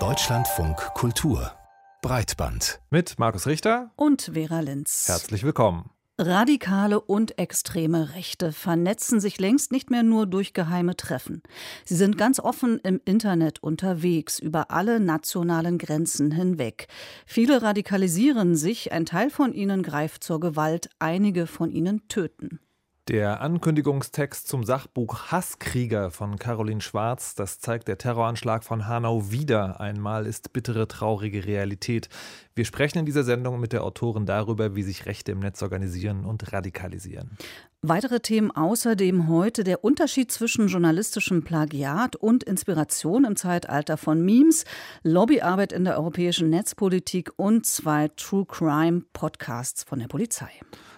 Deutschlandfunk Kultur Breitband mit Markus Richter und Vera Linz. Herzlich willkommen. Radikale und extreme Rechte vernetzen sich längst nicht mehr nur durch geheime Treffen. Sie sind ganz offen im Internet unterwegs, über alle nationalen Grenzen hinweg. Viele radikalisieren sich, ein Teil von ihnen greift zur Gewalt, einige von ihnen töten. Der Ankündigungstext zum Sachbuch Hasskrieger von Caroline Schwarz, das zeigt der Terroranschlag von Hanau wieder einmal, ist bittere, traurige Realität. Wir sprechen in dieser Sendung mit der Autorin darüber, wie sich Rechte im Netz organisieren und radikalisieren. Weitere Themen außerdem heute der Unterschied zwischen journalistischem Plagiat und Inspiration im Zeitalter von Memes, Lobbyarbeit in der europäischen Netzpolitik und zwei True Crime Podcasts von der Polizei.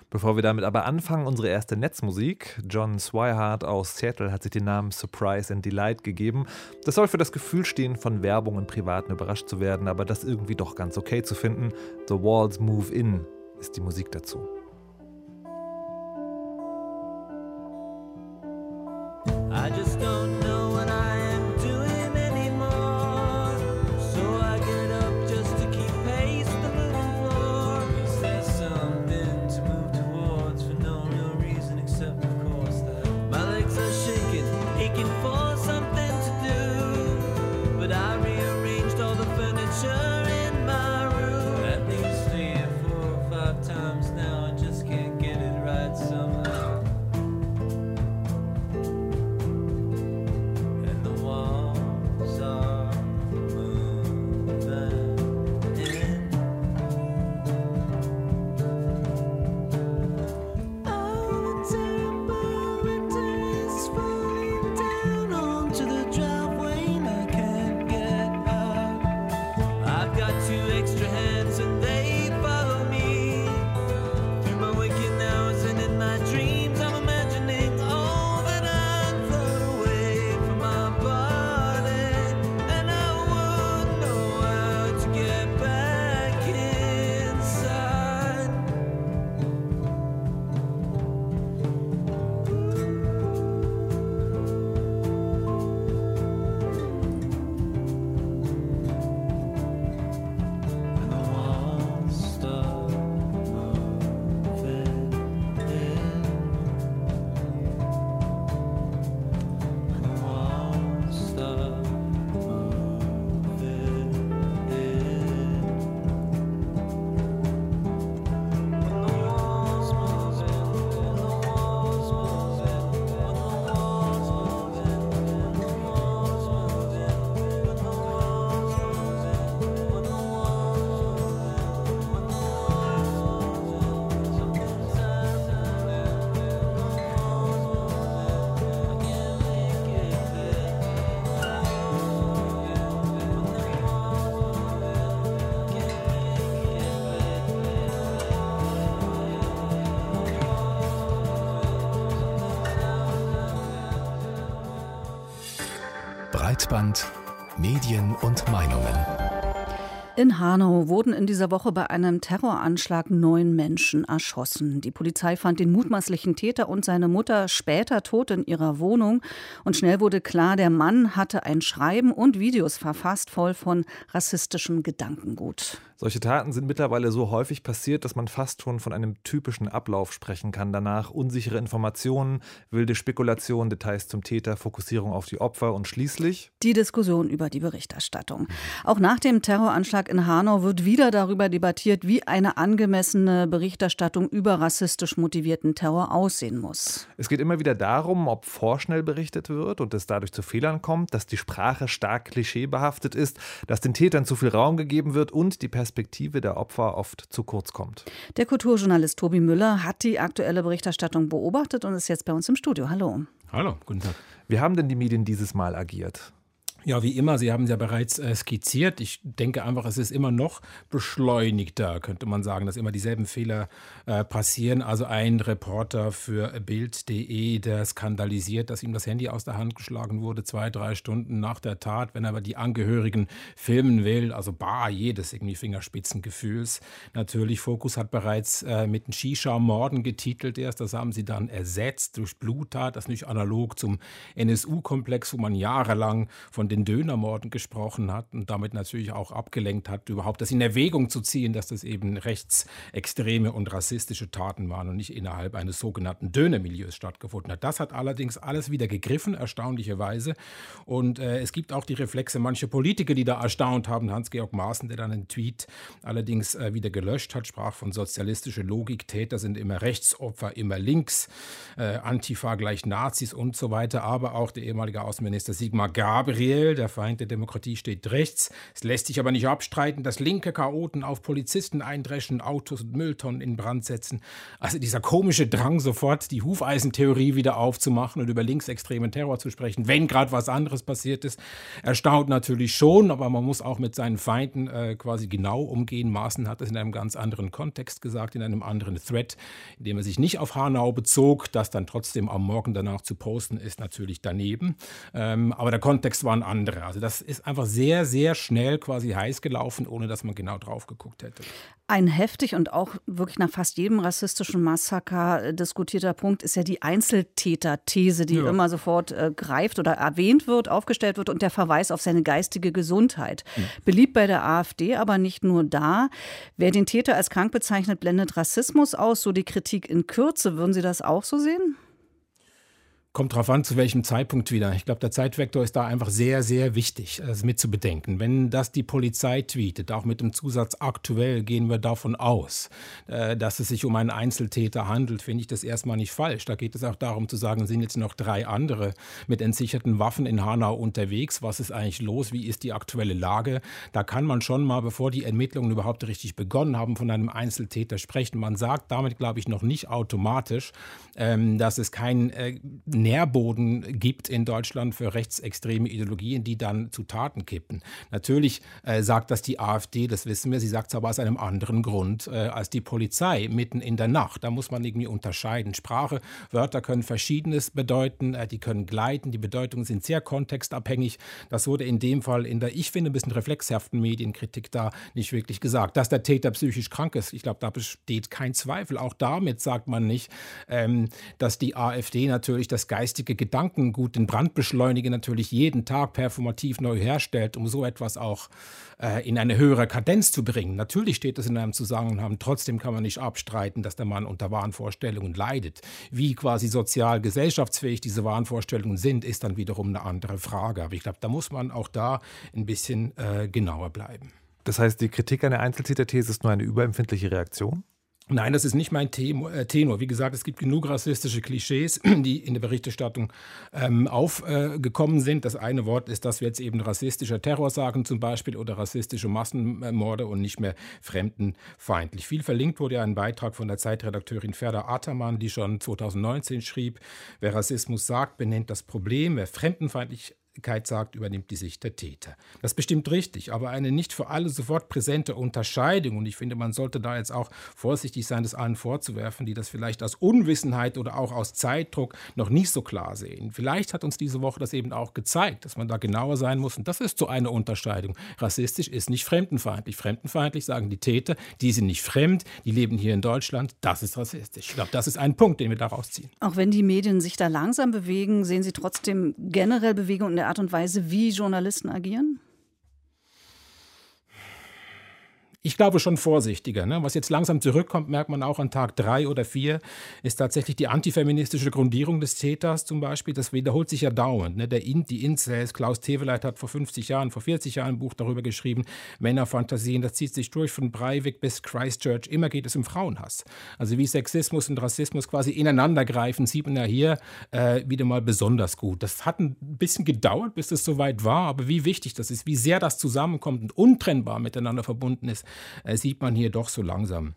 Bevor wir damit aber anfangen, unsere erste Netzmusik. John Swihart aus Seattle hat sich den Namen Surprise and Delight gegeben. Das soll für das Gefühl stehen, von Werbung im Privaten überrascht zu werden, aber das irgendwie doch ganz okay zu finden. The Walls Move In ist die Musik dazu. I just don't Breitband Medien und Meinungen. In Hanau wurden in dieser Woche bei einem Terroranschlag neun Menschen erschossen. Die Polizei fand den mutmaßlichen Täter und seine Mutter später tot in ihrer Wohnung. Und schnell wurde klar, der Mann hatte ein Schreiben und Videos verfasst, voll von rassistischem Gedankengut. Solche Taten sind mittlerweile so häufig passiert, dass man fast schon von einem typischen Ablauf sprechen kann. Danach unsichere Informationen, wilde Spekulationen, Details zum Täter, Fokussierung auf die Opfer und schließlich die Diskussion über die Berichterstattung. Auch nach dem Terroranschlag in Hanau wird wieder darüber debattiert, wie eine angemessene Berichterstattung über rassistisch motivierten Terror aussehen muss. Es geht immer wieder darum, ob vorschnell berichtet wird und es dadurch zu Fehlern kommt, dass die Sprache stark klischeebehaftet ist, dass den Tätern zu viel Raum gegeben wird und die Perspektive Perspektive der Opfer oft zu kurz kommt. Der Kulturjournalist Tobi Müller hat die aktuelle Berichterstattung beobachtet und ist jetzt bei uns im Studio. Hallo. Hallo, guten Tag. Wie haben denn die Medien dieses Mal agiert? Ja, wie immer, Sie haben es ja bereits äh, skizziert. Ich denke einfach, es ist immer noch beschleunigter, könnte man sagen, dass immer dieselben Fehler äh, passieren. Also ein Reporter für Bild.de, der skandalisiert, dass ihm das Handy aus der Hand geschlagen wurde, zwei, drei Stunden nach der Tat, wenn er aber die Angehörigen filmen will. Also bar jedes irgendwie Fingerspitzengefühls. Natürlich, Fokus hat bereits äh, mit den Shisha-Morden getitelt erst. Das haben sie dann ersetzt durch Bluttat. Das ist nicht analog zum NSU-Komplex, wo man jahrelang von den den Dönermorden gesprochen hat und damit natürlich auch abgelenkt hat, überhaupt das in Erwägung zu ziehen, dass das eben rechtsextreme und rassistische Taten waren und nicht innerhalb eines sogenannten Dönermilieus stattgefunden hat. Das hat allerdings alles wieder gegriffen, erstaunlicherweise. Und äh, es gibt auch die Reflexe mancher Politiker, die da erstaunt haben. Hans-Georg Maaßen, der dann einen Tweet allerdings äh, wieder gelöscht hat, sprach von sozialistischer Logik. Täter sind immer Rechtsopfer, immer links, äh, Antifa gleich Nazis und so weiter. Aber auch der ehemalige Außenminister Sigmar Gabriel, der Feind der Demokratie, steht rechts. Es lässt sich aber nicht abstreiten, dass linke Chaoten auf Polizisten eindreschen, Autos und Mülltonnen in Brand setzen. Also dieser komische Drang, sofort die Hufeisentheorie wieder aufzumachen und über linksextremen Terror zu sprechen, wenn gerade was anderes passiert ist, erstaunt natürlich schon, aber man muss auch mit seinen Feinden äh, quasi genau umgehen. Maaßen hat das in einem ganz anderen Kontext gesagt, in einem anderen Thread, in dem er sich nicht auf Hanau bezog. Das dann trotzdem am Morgen danach zu posten, ist natürlich daneben. Ähm, aber der Kontext war ein anderer. Also das ist einfach sehr, sehr schnell quasi heiß gelaufen, ohne dass man genau drauf geguckt hätte. Ein heftig und auch wirklich nach fast jedem rassistischen Massaker äh, diskutierter Punkt ist ja die Einzeltäter-These, die ja. immer sofort äh, greift oder erwähnt wird, aufgestellt wird und der Verweis auf seine geistige Gesundheit. Mhm. Beliebt bei der AfD, aber nicht nur da. Wer den Täter als krank bezeichnet, blendet Rassismus aus, so die Kritik in Kürze. Würden Sie das auch so sehen? Kommt darauf an, zu welchem Zeitpunkt wieder. Ich glaube, der Zeitvektor ist da einfach sehr, sehr wichtig, das mit zu bedenken. Wenn das die Polizei tweetet, auch mit dem Zusatz aktuell, gehen wir davon aus, äh, dass es sich um einen Einzeltäter handelt, finde ich das erstmal nicht falsch. Da geht es auch darum zu sagen, sind jetzt noch drei andere mit entsicherten Waffen in Hanau unterwegs? Was ist eigentlich los? Wie ist die aktuelle Lage? Da kann man schon mal, bevor die Ermittlungen überhaupt richtig begonnen haben, von einem Einzeltäter sprechen. Man sagt damit, glaube ich, noch nicht automatisch, ähm, dass es kein äh, Nährboden gibt in Deutschland für rechtsextreme Ideologien, die dann zu Taten kippen. Natürlich äh, sagt das die AfD, das wissen wir, sie sagt es aber aus einem anderen Grund äh, als die Polizei mitten in der Nacht. Da muss man irgendwie unterscheiden. Sprache, Wörter können Verschiedenes bedeuten, äh, die können gleiten, die Bedeutungen sind sehr kontextabhängig. Das wurde in dem Fall in der, ich finde, ein bisschen reflexhaften Medienkritik da nicht wirklich gesagt. Dass der Täter psychisch krank ist, ich glaube, da besteht kein Zweifel. Auch damit sagt man nicht, ähm, dass die AfD natürlich das geistige Gedankengut, den Brandbeschleuniger natürlich jeden Tag performativ neu herstellt, um so etwas auch äh, in eine höhere Kadenz zu bringen. Natürlich steht das in einem Zusammenhang. Trotzdem kann man nicht abstreiten, dass der Mann unter Wahnvorstellungen leidet. Wie quasi sozial gesellschaftsfähig diese Wahnvorstellungen sind, ist dann wiederum eine andere Frage. Aber ich glaube, da muss man auch da ein bisschen äh, genauer bleiben. Das heißt, die Kritik an der Einzeltäterthese ist nur eine überempfindliche Reaktion? Nein, das ist nicht mein äh, Tenor. Wie gesagt, es gibt genug rassistische Klischees, die in der Berichterstattung ähm, aufgekommen äh, sind. Das eine Wort ist, dass wir jetzt eben rassistischer Terror sagen zum Beispiel oder rassistische Massenmorde und nicht mehr fremdenfeindlich. Viel verlinkt wurde ja ein Beitrag von der Zeitredakteurin Ferda Ataman, die schon 2019 schrieb, wer Rassismus sagt, benennt das Problem, wer fremdenfeindlich sagt, übernimmt die Sicht der Täter. Das ist bestimmt richtig, aber eine nicht für alle sofort präsente Unterscheidung, und ich finde, man sollte da jetzt auch vorsichtig sein, das allen vorzuwerfen, die das vielleicht aus Unwissenheit oder auch aus Zeitdruck noch nicht so klar sehen. Vielleicht hat uns diese Woche das eben auch gezeigt, dass man da genauer sein muss, und das ist so eine Unterscheidung. Rassistisch ist nicht fremdenfeindlich. Fremdenfeindlich sagen die Täter, die sind nicht fremd, die leben hier in Deutschland, das ist rassistisch. Ich glaube, das ist ein Punkt, den wir daraus ziehen. Auch wenn die Medien sich da langsam bewegen, sehen Sie trotzdem generell Bewegungen in der Art und Weise, wie Journalisten agieren? Ich glaube schon vorsichtiger. Ne? Was jetzt langsam zurückkommt, merkt man auch an Tag drei oder vier, ist tatsächlich die antifeministische Grundierung des Täters zum Beispiel. Das wiederholt sich ja dauernd. Ne? Der In, die Incels, Klaus Teveleit hat vor 50 Jahren, vor 40 Jahren ein Buch darüber geschrieben, Männerfantasien, das zieht sich durch von Breivik bis Christchurch. Immer geht es um Frauenhass. Also wie Sexismus und Rassismus quasi ineinander greifen, sieht man ja hier äh, wieder mal besonders gut. Das hat ein bisschen gedauert, bis es soweit war, aber wie wichtig das ist, wie sehr das zusammenkommt und untrennbar miteinander verbunden ist, äh, sieht man hier doch so langsam.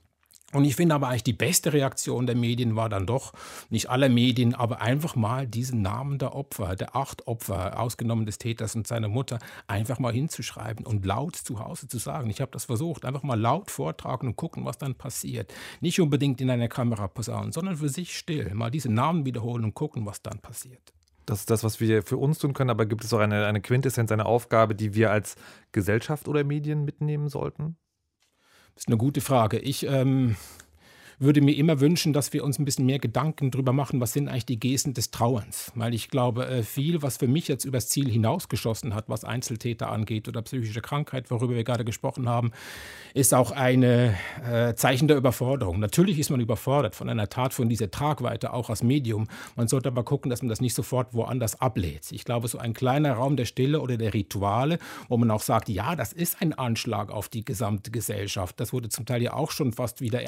Und ich finde aber eigentlich die beste Reaktion der Medien war dann doch, nicht aller Medien, aber einfach mal diesen Namen der Opfer, der acht Opfer, ausgenommen des Täters und seiner Mutter, einfach mal hinzuschreiben und laut zu Hause zu sagen. Ich habe das versucht, einfach mal laut vortragen und gucken, was dann passiert. Nicht unbedingt in einer Kamera posaunen, sondern für sich still. Mal diese Namen wiederholen und gucken, was dann passiert. Das ist das, was wir für uns tun können, aber gibt es auch eine, eine Quintessenz, eine Aufgabe, die wir als Gesellschaft oder Medien mitnehmen sollten? Ist eine gute Frage. Ich ähm, würde mir immer wünschen, dass wir uns ein bisschen mehr Gedanken darüber machen, was sind eigentlich die Gesten des Trauerns. Weil ich glaube, äh, viel, was für mich jetzt übers Ziel hinausgeschossen hat, was Einzeltäter angeht oder psychische Krankheit, worüber wir gerade gesprochen haben, ist auch ein äh, Zeichen der Überforderung. Natürlich ist man überfordert von einer Tat von dieser Tragweite, auch als Medium. Man sollte aber gucken, dass man das nicht sofort woanders ablädt. Ich glaube, so ein kleiner Raum der Stille oder der Rituale, wo man auch sagt, ja, das ist ein Anschlag auf die gesamte Gesellschaft. Das wurde zum Teil ja auch schon fast wieder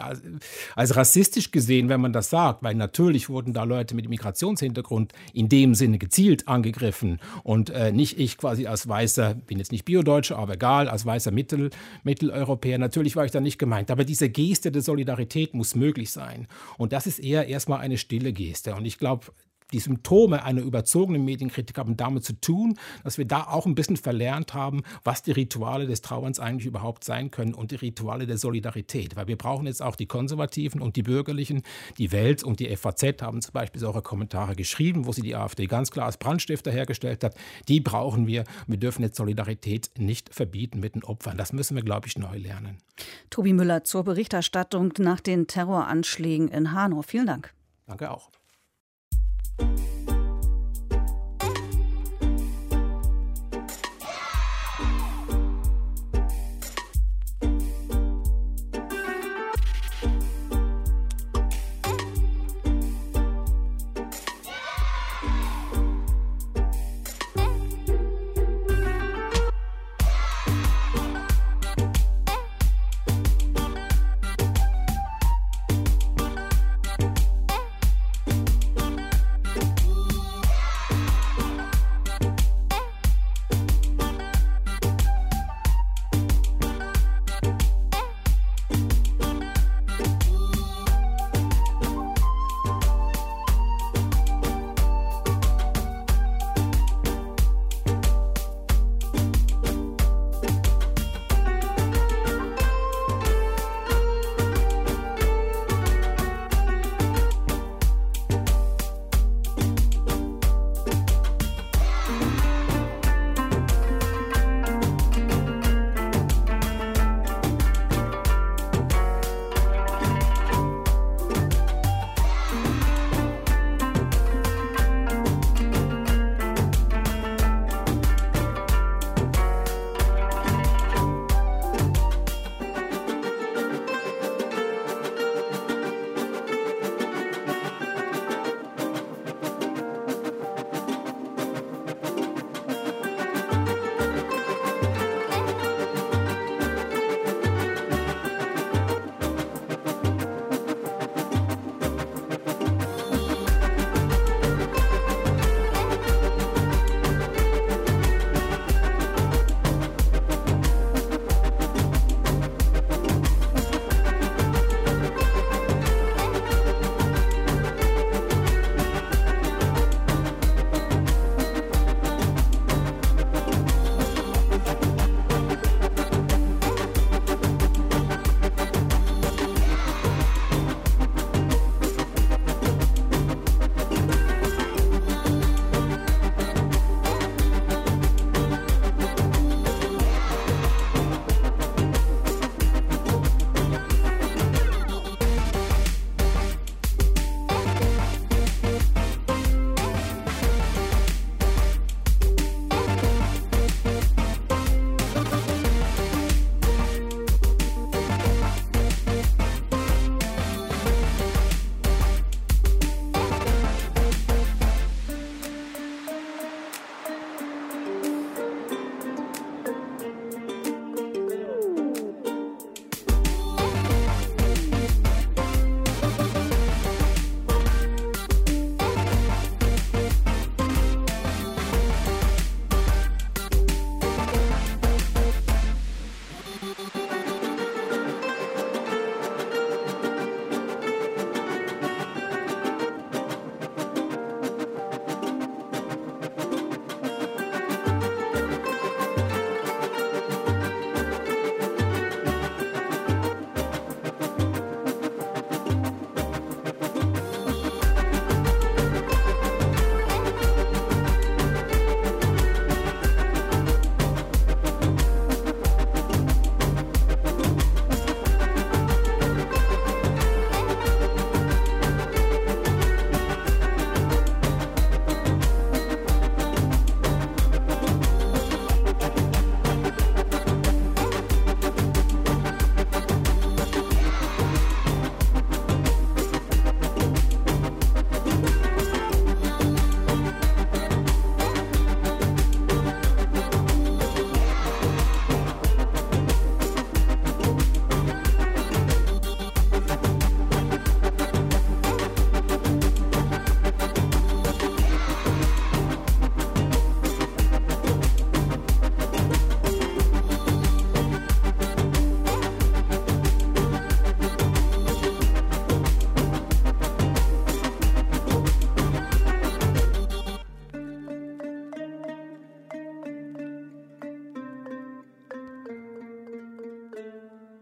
als als rassistisch gesehen, wenn man das sagt, weil natürlich wurden da Leute mit Migrationshintergrund in dem Sinne gezielt angegriffen und äh, nicht ich quasi als weißer, bin jetzt nicht Biodeutscher, aber egal, als weißer Mittel, Mitteleuropäer, natürlich war ich da nicht gemeint. Aber diese Geste der Solidarität muss möglich sein. Und das ist eher erstmal eine stille Geste. Und ich glaube, die Symptome einer überzogenen Medienkritik haben damit zu tun, dass wir da auch ein bisschen verlernt haben, was die Rituale des Trauerns eigentlich überhaupt sein können und die Rituale der Solidarität. Weil wir brauchen jetzt auch die Konservativen und die Bürgerlichen. Die Welt und die FAZ haben zum Beispiel solche Kommentare geschrieben, wo sie die AfD ganz klar als Brandstifter hergestellt hat. Die brauchen wir. Wir dürfen jetzt Solidarität nicht verbieten mit den Opfern. Das müssen wir, glaube ich, neu lernen. Tobi Müller zur Berichterstattung nach den Terroranschlägen in Hanau. Vielen Dank. Danke auch.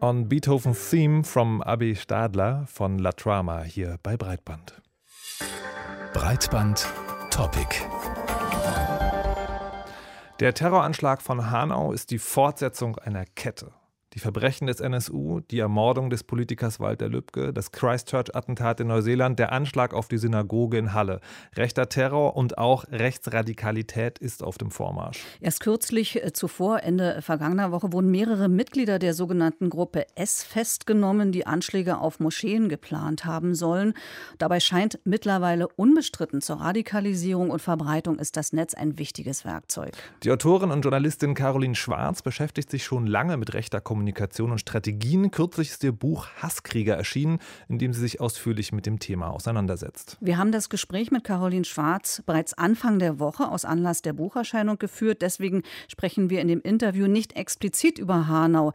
On Beethoven's Theme from Abi Stadler von La Trama hier bei Breitband. Breitband Topic. Der Terroranschlag von Hanau ist die Fortsetzung einer Kette. Die Verbrechen des NSU, die Ermordung des Politikers Walter Lübcke, das Christchurch-Attentat in Neuseeland, der Anschlag auf die Synagoge in Halle. Rechter Terror und auch Rechtsradikalität ist auf dem Vormarsch. Erst kürzlich äh, zuvor, Ende vergangener Woche, wurden mehrere Mitglieder der sogenannten Gruppe S festgenommen, die Anschläge auf Moscheen geplant haben sollen. Dabei scheint mittlerweile unbestritten zur Radikalisierung und Verbreitung ist das Netz ein wichtiges Werkzeug. Die Autorin und Journalistin Caroline Schwarz beschäftigt sich schon lange mit rechter Kommunikation Kommunikation und Strategien. Kürzlich ist ihr Buch Hasskrieger erschienen, in dem sie sich ausführlich mit dem Thema auseinandersetzt. Wir haben das Gespräch mit Caroline Schwarz bereits Anfang der Woche aus Anlass der Bucherscheinung geführt. Deswegen sprechen wir in dem Interview nicht explizit über Hanau.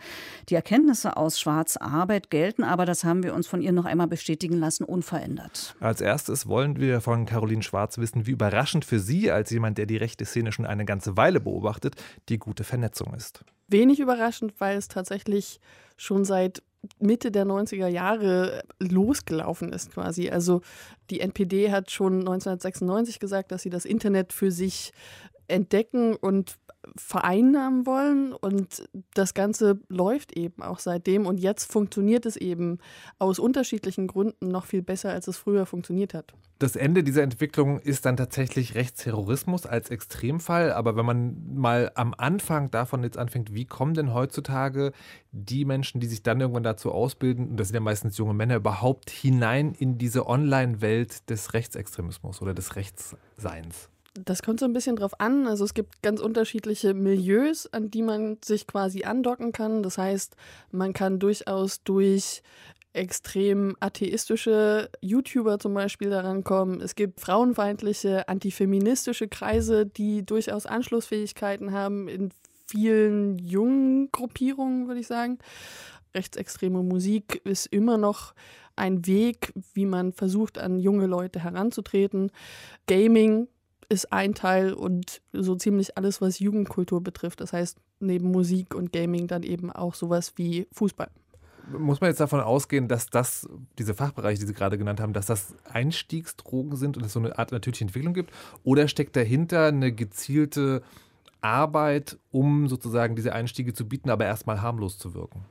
Die Erkenntnisse aus Schwarz Arbeit gelten, aber das haben wir uns von ihr noch einmal bestätigen lassen, unverändert. Als erstes wollen wir von Caroline Schwarz wissen, wie überraschend für Sie als jemand, der die rechte Szene schon eine ganze Weile beobachtet, die gute Vernetzung ist wenig überraschend, weil es tatsächlich schon seit Mitte der 90er Jahre losgelaufen ist quasi. Also die NPD hat schon 1996 gesagt, dass sie das Internet für sich entdecken und vereinnahmen wollen und das Ganze läuft eben auch seitdem und jetzt funktioniert es eben aus unterschiedlichen Gründen noch viel besser, als es früher funktioniert hat. Das Ende dieser Entwicklung ist dann tatsächlich Rechtsterrorismus als Extremfall, aber wenn man mal am Anfang davon jetzt anfängt, wie kommen denn heutzutage die Menschen, die sich dann irgendwann dazu ausbilden, und das sind ja meistens junge Männer, überhaupt hinein in diese Online-Welt des Rechtsextremismus oder des Rechtsseins? Das kommt so ein bisschen drauf an. Also es gibt ganz unterschiedliche Milieus, an die man sich quasi andocken kann. Das heißt, man kann durchaus durch extrem atheistische YouTuber zum Beispiel daran kommen. Es gibt frauenfeindliche, antifeministische Kreise, die durchaus Anschlussfähigkeiten haben in vielen jungen Gruppierungen, würde ich sagen. Rechtsextreme Musik ist immer noch ein Weg, wie man versucht, an junge Leute heranzutreten. Gaming ist ein Teil und so ziemlich alles, was Jugendkultur betrifft. Das heißt, neben Musik und Gaming dann eben auch sowas wie Fußball. Muss man jetzt davon ausgehen, dass das, diese Fachbereiche, die Sie gerade genannt haben, dass das Einstiegsdrogen sind und es so eine Art natürliche Entwicklung gibt? Oder steckt dahinter eine gezielte Arbeit, um sozusagen diese Einstiege zu bieten, aber erstmal harmlos zu wirken?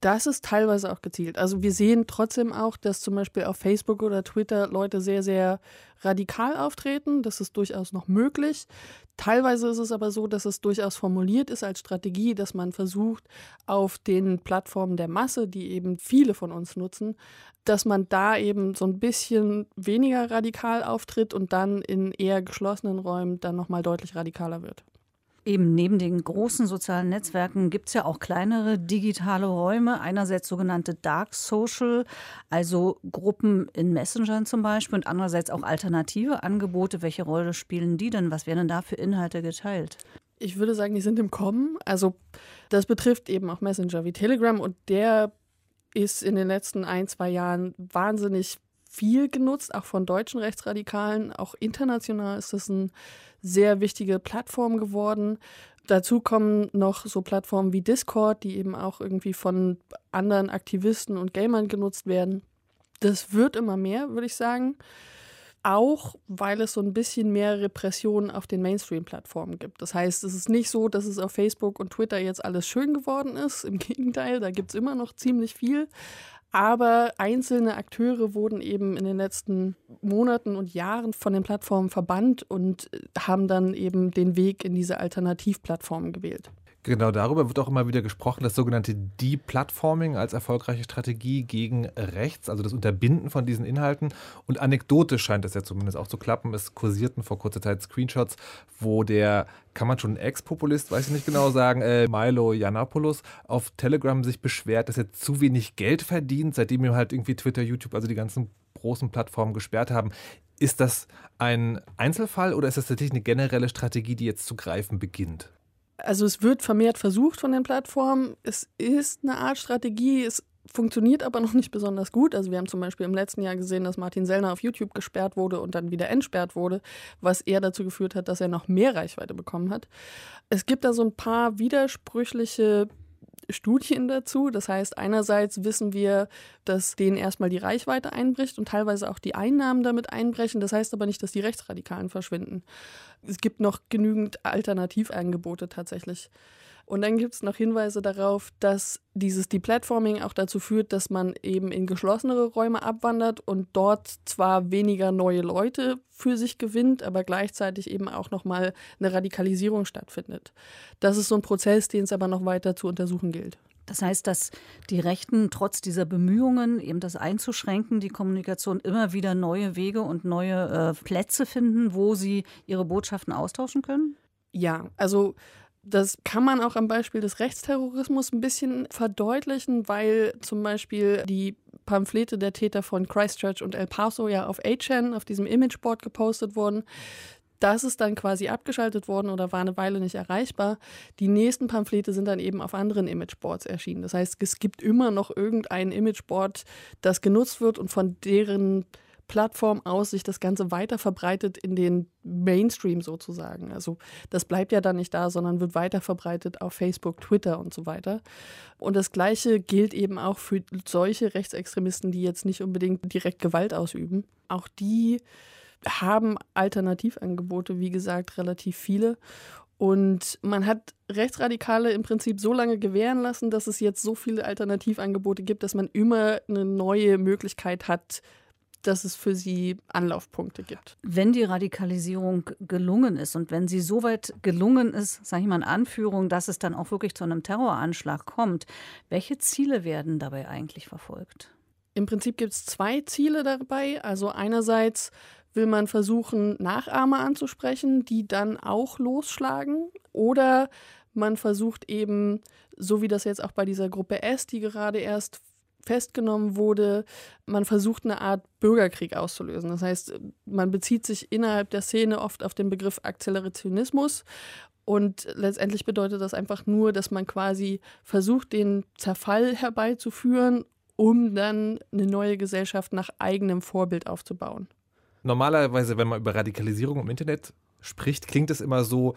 Das ist teilweise auch gezielt. Also wir sehen trotzdem auch, dass zum Beispiel auf Facebook oder Twitter Leute sehr, sehr radikal auftreten. Das ist durchaus noch möglich. Teilweise ist es aber so, dass es durchaus formuliert ist als Strategie, dass man versucht, auf den Plattformen der Masse, die eben viele von uns nutzen, dass man da eben so ein bisschen weniger radikal auftritt und dann in eher geschlossenen Räumen dann nochmal deutlich radikaler wird. Eben neben den großen sozialen Netzwerken gibt es ja auch kleinere digitale Räume. Einerseits sogenannte Dark Social, also Gruppen in Messengern zum Beispiel, und andererseits auch alternative Angebote. Welche Rolle spielen die denn? Was werden denn da für Inhalte geteilt? Ich würde sagen, die sind im Kommen. Also das betrifft eben auch Messenger wie Telegram und der ist in den letzten ein, zwei Jahren wahnsinnig viel genutzt, auch von deutschen Rechtsradikalen. Auch international ist das eine sehr wichtige Plattform geworden. Dazu kommen noch so Plattformen wie Discord, die eben auch irgendwie von anderen Aktivisten und Gamern genutzt werden. Das wird immer mehr, würde ich sagen. Auch weil es so ein bisschen mehr Repression auf den Mainstream-Plattformen gibt. Das heißt, es ist nicht so, dass es auf Facebook und Twitter jetzt alles schön geworden ist. Im Gegenteil, da gibt es immer noch ziemlich viel. Aber einzelne Akteure wurden eben in den letzten Monaten und Jahren von den Plattformen verbannt und haben dann eben den Weg in diese Alternativplattformen gewählt. Genau darüber wird auch immer wieder gesprochen, das sogenannte Deplatforming als erfolgreiche Strategie gegen rechts, also das Unterbinden von diesen Inhalten. Und anekdotisch scheint das ja zumindest auch zu klappen. Es kursierten vor kurzer Zeit Screenshots, wo der, kann man schon Ex-Populist, weiß ich nicht genau sagen, äh, Milo Yiannopoulos auf Telegram sich beschwert, dass er zu wenig Geld verdient, seitdem ihm halt irgendwie Twitter, YouTube, also die ganzen großen Plattformen gesperrt haben. Ist das ein Einzelfall oder ist das tatsächlich eine generelle Strategie, die jetzt zu greifen beginnt? Also es wird vermehrt versucht von den Plattformen. Es ist eine Art Strategie, es funktioniert aber noch nicht besonders gut. Also wir haben zum Beispiel im letzten Jahr gesehen, dass Martin Sellner auf YouTube gesperrt wurde und dann wieder entsperrt wurde, was eher dazu geführt hat, dass er noch mehr Reichweite bekommen hat. Es gibt da so ein paar widersprüchliche Studien dazu. Das heißt, einerseits wissen wir, dass denen erstmal die Reichweite einbricht und teilweise auch die Einnahmen damit einbrechen. Das heißt aber nicht, dass die Rechtsradikalen verschwinden. Es gibt noch genügend Alternativangebote tatsächlich. Und dann gibt es noch Hinweise darauf, dass dieses Deplatforming auch dazu führt, dass man eben in geschlossenere Räume abwandert und dort zwar weniger neue Leute für sich gewinnt, aber gleichzeitig eben auch nochmal eine Radikalisierung stattfindet. Das ist so ein Prozess, den es aber noch weiter zu untersuchen gilt. Das heißt, dass die Rechten trotz dieser Bemühungen, eben das einzuschränken, die Kommunikation immer wieder neue Wege und neue äh, Plätze finden, wo sie ihre Botschaften austauschen können? Ja, also das kann man auch am Beispiel des Rechtsterrorismus ein bisschen verdeutlichen, weil zum Beispiel die Pamphlete der Täter von Christchurch und El Paso ja auf 8chan, auf diesem Imageboard gepostet wurden. Das ist dann quasi abgeschaltet worden oder war eine Weile nicht erreichbar. Die nächsten Pamphlete sind dann eben auf anderen Imageboards erschienen. Das heißt, es gibt immer noch irgendein Imageboard, das genutzt wird und von deren Plattform aus sich das Ganze weiter verbreitet in den Mainstream sozusagen. Also das bleibt ja dann nicht da, sondern wird weiter verbreitet auf Facebook, Twitter und so weiter. Und das Gleiche gilt eben auch für solche Rechtsextremisten, die jetzt nicht unbedingt direkt Gewalt ausüben. Auch die haben Alternativangebote, wie gesagt, relativ viele. Und man hat Rechtsradikale im Prinzip so lange gewähren lassen, dass es jetzt so viele Alternativangebote gibt, dass man immer eine neue Möglichkeit hat, dass es für sie Anlaufpunkte gibt. Wenn die Radikalisierung gelungen ist und wenn sie so weit gelungen ist, sage ich mal in Anführung, dass es dann auch wirklich zu einem Terroranschlag kommt, welche Ziele werden dabei eigentlich verfolgt? Im Prinzip gibt es zwei Ziele dabei. Also einerseits will man versuchen, Nachahmer anzusprechen, die dann auch losschlagen. Oder man versucht eben, so wie das jetzt auch bei dieser Gruppe S, die gerade erst festgenommen wurde, man versucht eine Art Bürgerkrieg auszulösen. Das heißt, man bezieht sich innerhalb der Szene oft auf den Begriff Akzelerationismus und letztendlich bedeutet das einfach nur, dass man quasi versucht, den Zerfall herbeizuführen, um dann eine neue Gesellschaft nach eigenem Vorbild aufzubauen. Normalerweise, wenn man über Radikalisierung im Internet spricht, klingt es immer so,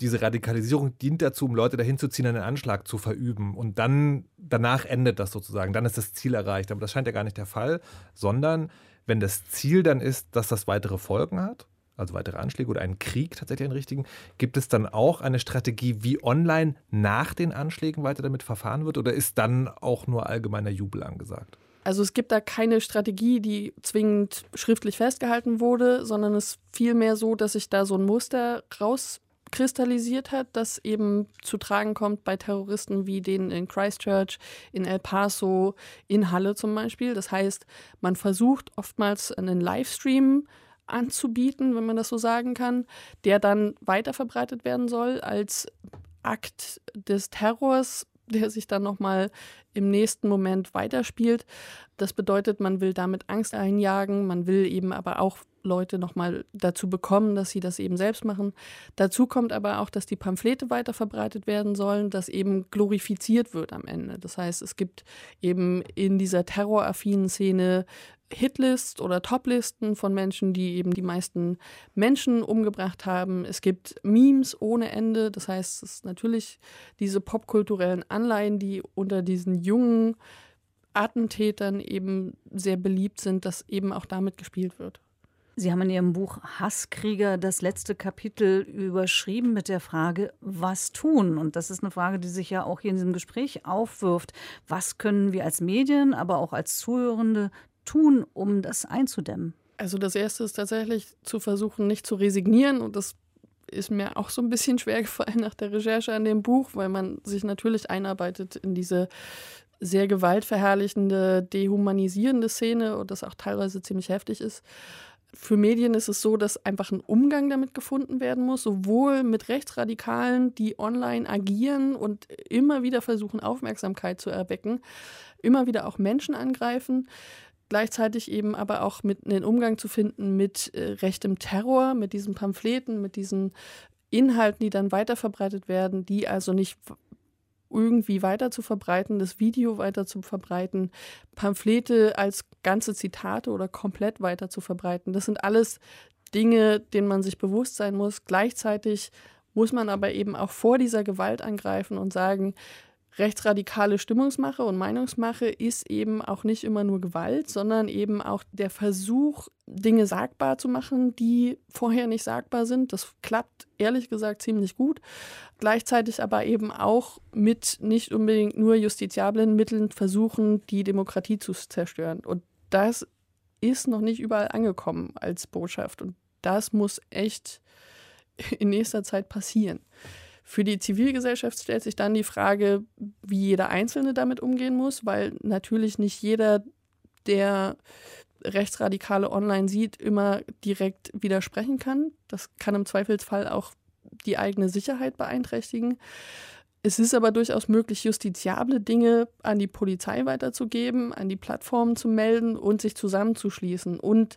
diese Radikalisierung dient dazu, um Leute dahin zu ziehen, einen Anschlag zu verüben. Und dann, danach endet das sozusagen. Dann ist das Ziel erreicht. Aber das scheint ja gar nicht der Fall, sondern wenn das Ziel dann ist, dass das weitere Folgen hat, also weitere Anschläge oder einen Krieg tatsächlich einen richtigen, gibt es dann auch eine Strategie, wie online nach den Anschlägen weiter damit verfahren wird? Oder ist dann auch nur allgemeiner Jubel angesagt? Also es gibt da keine Strategie, die zwingend schriftlich festgehalten wurde, sondern es ist vielmehr so, dass sich da so ein Muster raus kristallisiert hat, das eben zu tragen kommt bei Terroristen wie denen in Christchurch, in El Paso, in Halle zum Beispiel. Das heißt, man versucht oftmals einen Livestream anzubieten, wenn man das so sagen kann, der dann weiterverbreitet werden soll als Akt des Terrors, der sich dann nochmal im nächsten Moment weiterspielt. Das bedeutet, man will damit Angst einjagen, man will eben aber auch Leute nochmal dazu bekommen, dass sie das eben selbst machen. Dazu kommt aber auch, dass die Pamphlete weiter verbreitet werden sollen, dass eben glorifiziert wird am Ende. Das heißt, es gibt eben in dieser terroraffinen Szene Hitlist oder Toplisten von Menschen, die eben die meisten Menschen umgebracht haben. Es gibt Memes ohne Ende. Das heißt, es ist natürlich diese popkulturellen Anleihen, die unter diesen jungen Attentätern eben sehr beliebt sind, dass eben auch damit gespielt wird. Sie haben in Ihrem Buch Hasskrieger das letzte Kapitel überschrieben mit der Frage, was tun? Und das ist eine Frage, die sich ja auch hier in diesem Gespräch aufwirft. Was können wir als Medien, aber auch als Zuhörende tun, um das einzudämmen? Also das Erste ist tatsächlich zu versuchen, nicht zu resignieren. Und das ist mir auch so ein bisschen schwer gefallen nach der Recherche an dem Buch, weil man sich natürlich einarbeitet in diese sehr gewaltverherrlichende, dehumanisierende Szene und das auch teilweise ziemlich heftig ist. Für Medien ist es so, dass einfach ein Umgang damit gefunden werden muss, sowohl mit Rechtsradikalen, die online agieren und immer wieder versuchen, Aufmerksamkeit zu erwecken, immer wieder auch Menschen angreifen, gleichzeitig eben aber auch mit einen Umgang zu finden mit äh, rechtem Terror, mit diesen Pamphleten, mit diesen Inhalten, die dann weiterverbreitet werden, die also nicht irgendwie weiter zu verbreiten, das Video weiter zu verbreiten, Pamphlete als ganze Zitate oder komplett weiter zu verbreiten. Das sind alles Dinge, denen man sich bewusst sein muss. Gleichzeitig muss man aber eben auch vor dieser Gewalt angreifen und sagen, rechtsradikale Stimmungsmache und Meinungsmache ist eben auch nicht immer nur Gewalt, sondern eben auch der Versuch, Dinge sagbar zu machen, die vorher nicht sagbar sind. Das klappt ehrlich gesagt ziemlich gut. Gleichzeitig aber eben auch mit nicht unbedingt nur justiziablen Mitteln versuchen, die Demokratie zu zerstören. Und das ist noch nicht überall angekommen als Botschaft. Und das muss echt in nächster Zeit passieren. Für die Zivilgesellschaft stellt sich dann die Frage, wie jeder Einzelne damit umgehen muss, weil natürlich nicht jeder, der Rechtsradikale online sieht, immer direkt widersprechen kann. Das kann im Zweifelsfall auch die eigene Sicherheit beeinträchtigen. Es ist aber durchaus möglich, justiziable Dinge an die Polizei weiterzugeben, an die Plattformen zu melden und sich zusammenzuschließen und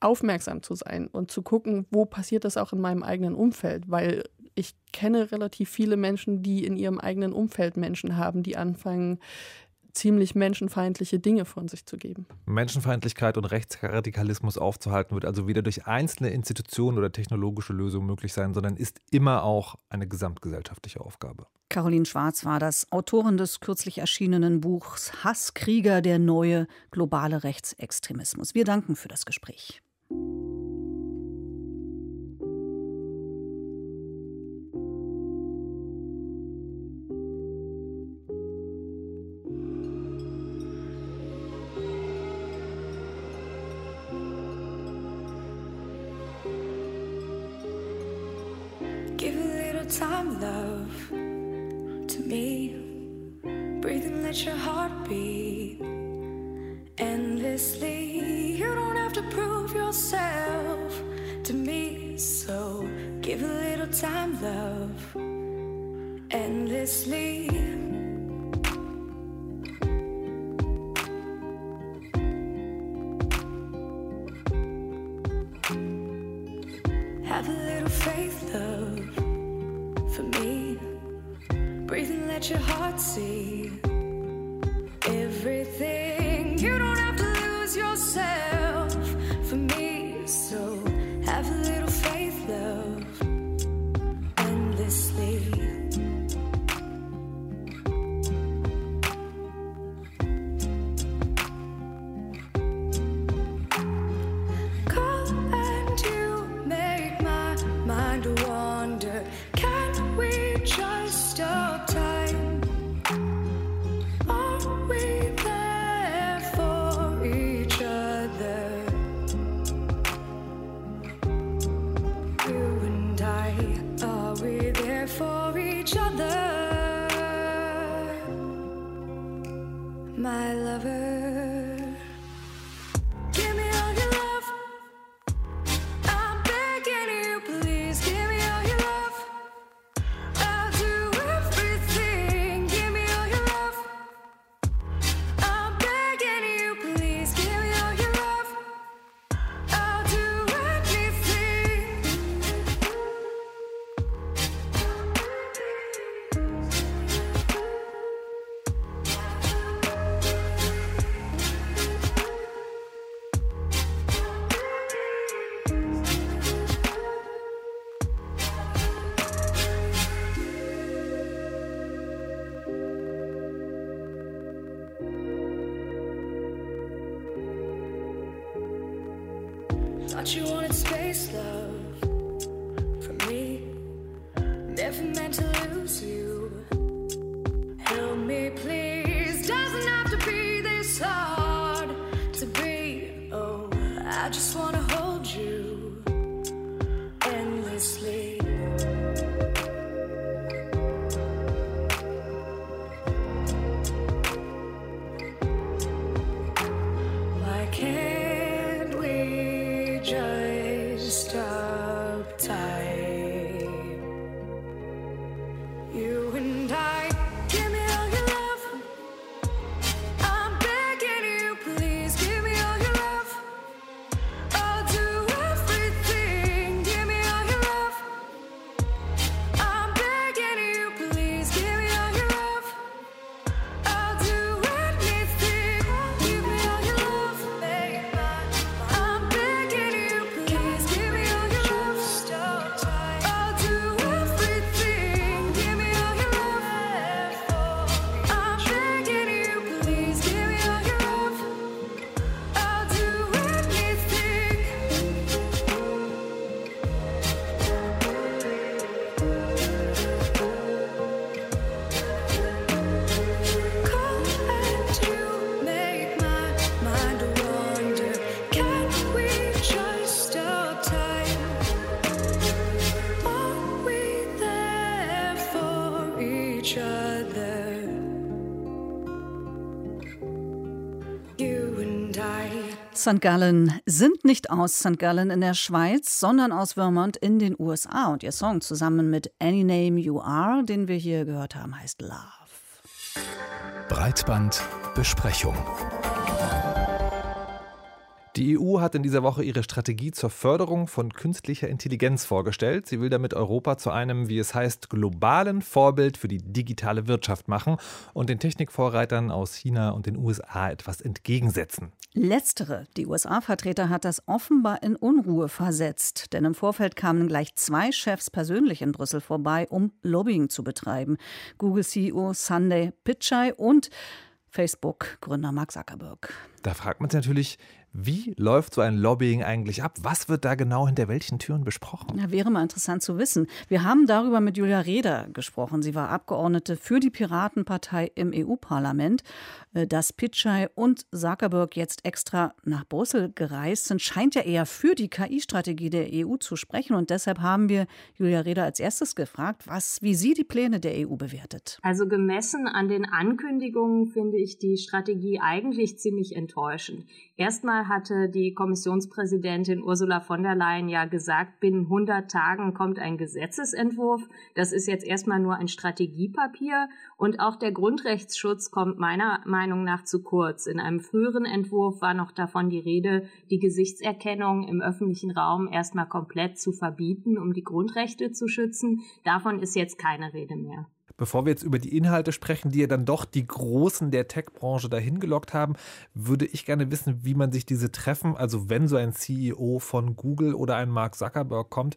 aufmerksam zu sein und zu gucken, wo passiert das auch in meinem eigenen Umfeld, weil ich kenne relativ viele Menschen, die in ihrem eigenen Umfeld Menschen haben, die anfangen, ziemlich menschenfeindliche Dinge von sich zu geben. Menschenfeindlichkeit und Rechtsradikalismus aufzuhalten wird also weder durch einzelne Institutionen oder technologische Lösungen möglich sein, sondern ist immer auch eine gesamtgesellschaftliche Aufgabe. Caroline Schwarz war das Autorin des kürzlich erschienenen Buchs Hasskrieger, der neue globale Rechtsextremismus. Wir danken für das Gespräch. Time, love, endlessly. Have a little faith, love for me. Breathe and let your heart see Thought you wanted space, love, St. Gallen sind nicht aus St. Gallen in der Schweiz, sondern aus Vermont in den USA. Und ihr Song zusammen mit Any Name You Are, den wir hier gehört haben, heißt Love. Breitbandbesprechung. Die EU hat in dieser Woche ihre Strategie zur Förderung von künstlicher Intelligenz vorgestellt. Sie will damit Europa zu einem, wie es heißt, globalen Vorbild für die digitale Wirtschaft machen und den Technikvorreitern aus China und den USA etwas entgegensetzen. Letztere, die USA-Vertreter, hat das offenbar in Unruhe versetzt. Denn im Vorfeld kamen gleich zwei Chefs persönlich in Brüssel vorbei, um Lobbying zu betreiben. Google-CEO Sunday Pichai und Facebook-Gründer Mark Zuckerberg. Da fragt man sich natürlich, wie läuft so ein Lobbying eigentlich ab? Was wird da genau hinter welchen Türen besprochen? Ja, wäre mal interessant zu wissen. Wir haben darüber mit Julia Reda gesprochen. Sie war Abgeordnete für die Piratenpartei im EU-Parlament. Äh, Dass Pichai und Zuckerberg jetzt extra nach Brüssel gereist sind, scheint ja eher für die KI-Strategie der EU zu sprechen. Und deshalb haben wir Julia Reda als erstes gefragt, was, wie sie die Pläne der EU bewertet. Also gemessen an den Ankündigungen finde ich die Strategie eigentlich ziemlich enttäuschend. Erstmal hatte die Kommissionspräsidentin Ursula von der Leyen ja gesagt, binnen 100 Tagen kommt ein Gesetzesentwurf. Das ist jetzt erstmal nur ein Strategiepapier und auch der Grundrechtsschutz kommt meiner Meinung nach zu kurz. In einem früheren Entwurf war noch davon die Rede, die Gesichtserkennung im öffentlichen Raum erstmal komplett zu verbieten, um die Grundrechte zu schützen. Davon ist jetzt keine Rede mehr. Bevor wir jetzt über die Inhalte sprechen, die ja dann doch die Großen der Tech-Branche dahin gelockt haben, würde ich gerne wissen, wie man sich diese Treffen, also wenn so ein CEO von Google oder ein Mark Zuckerberg kommt,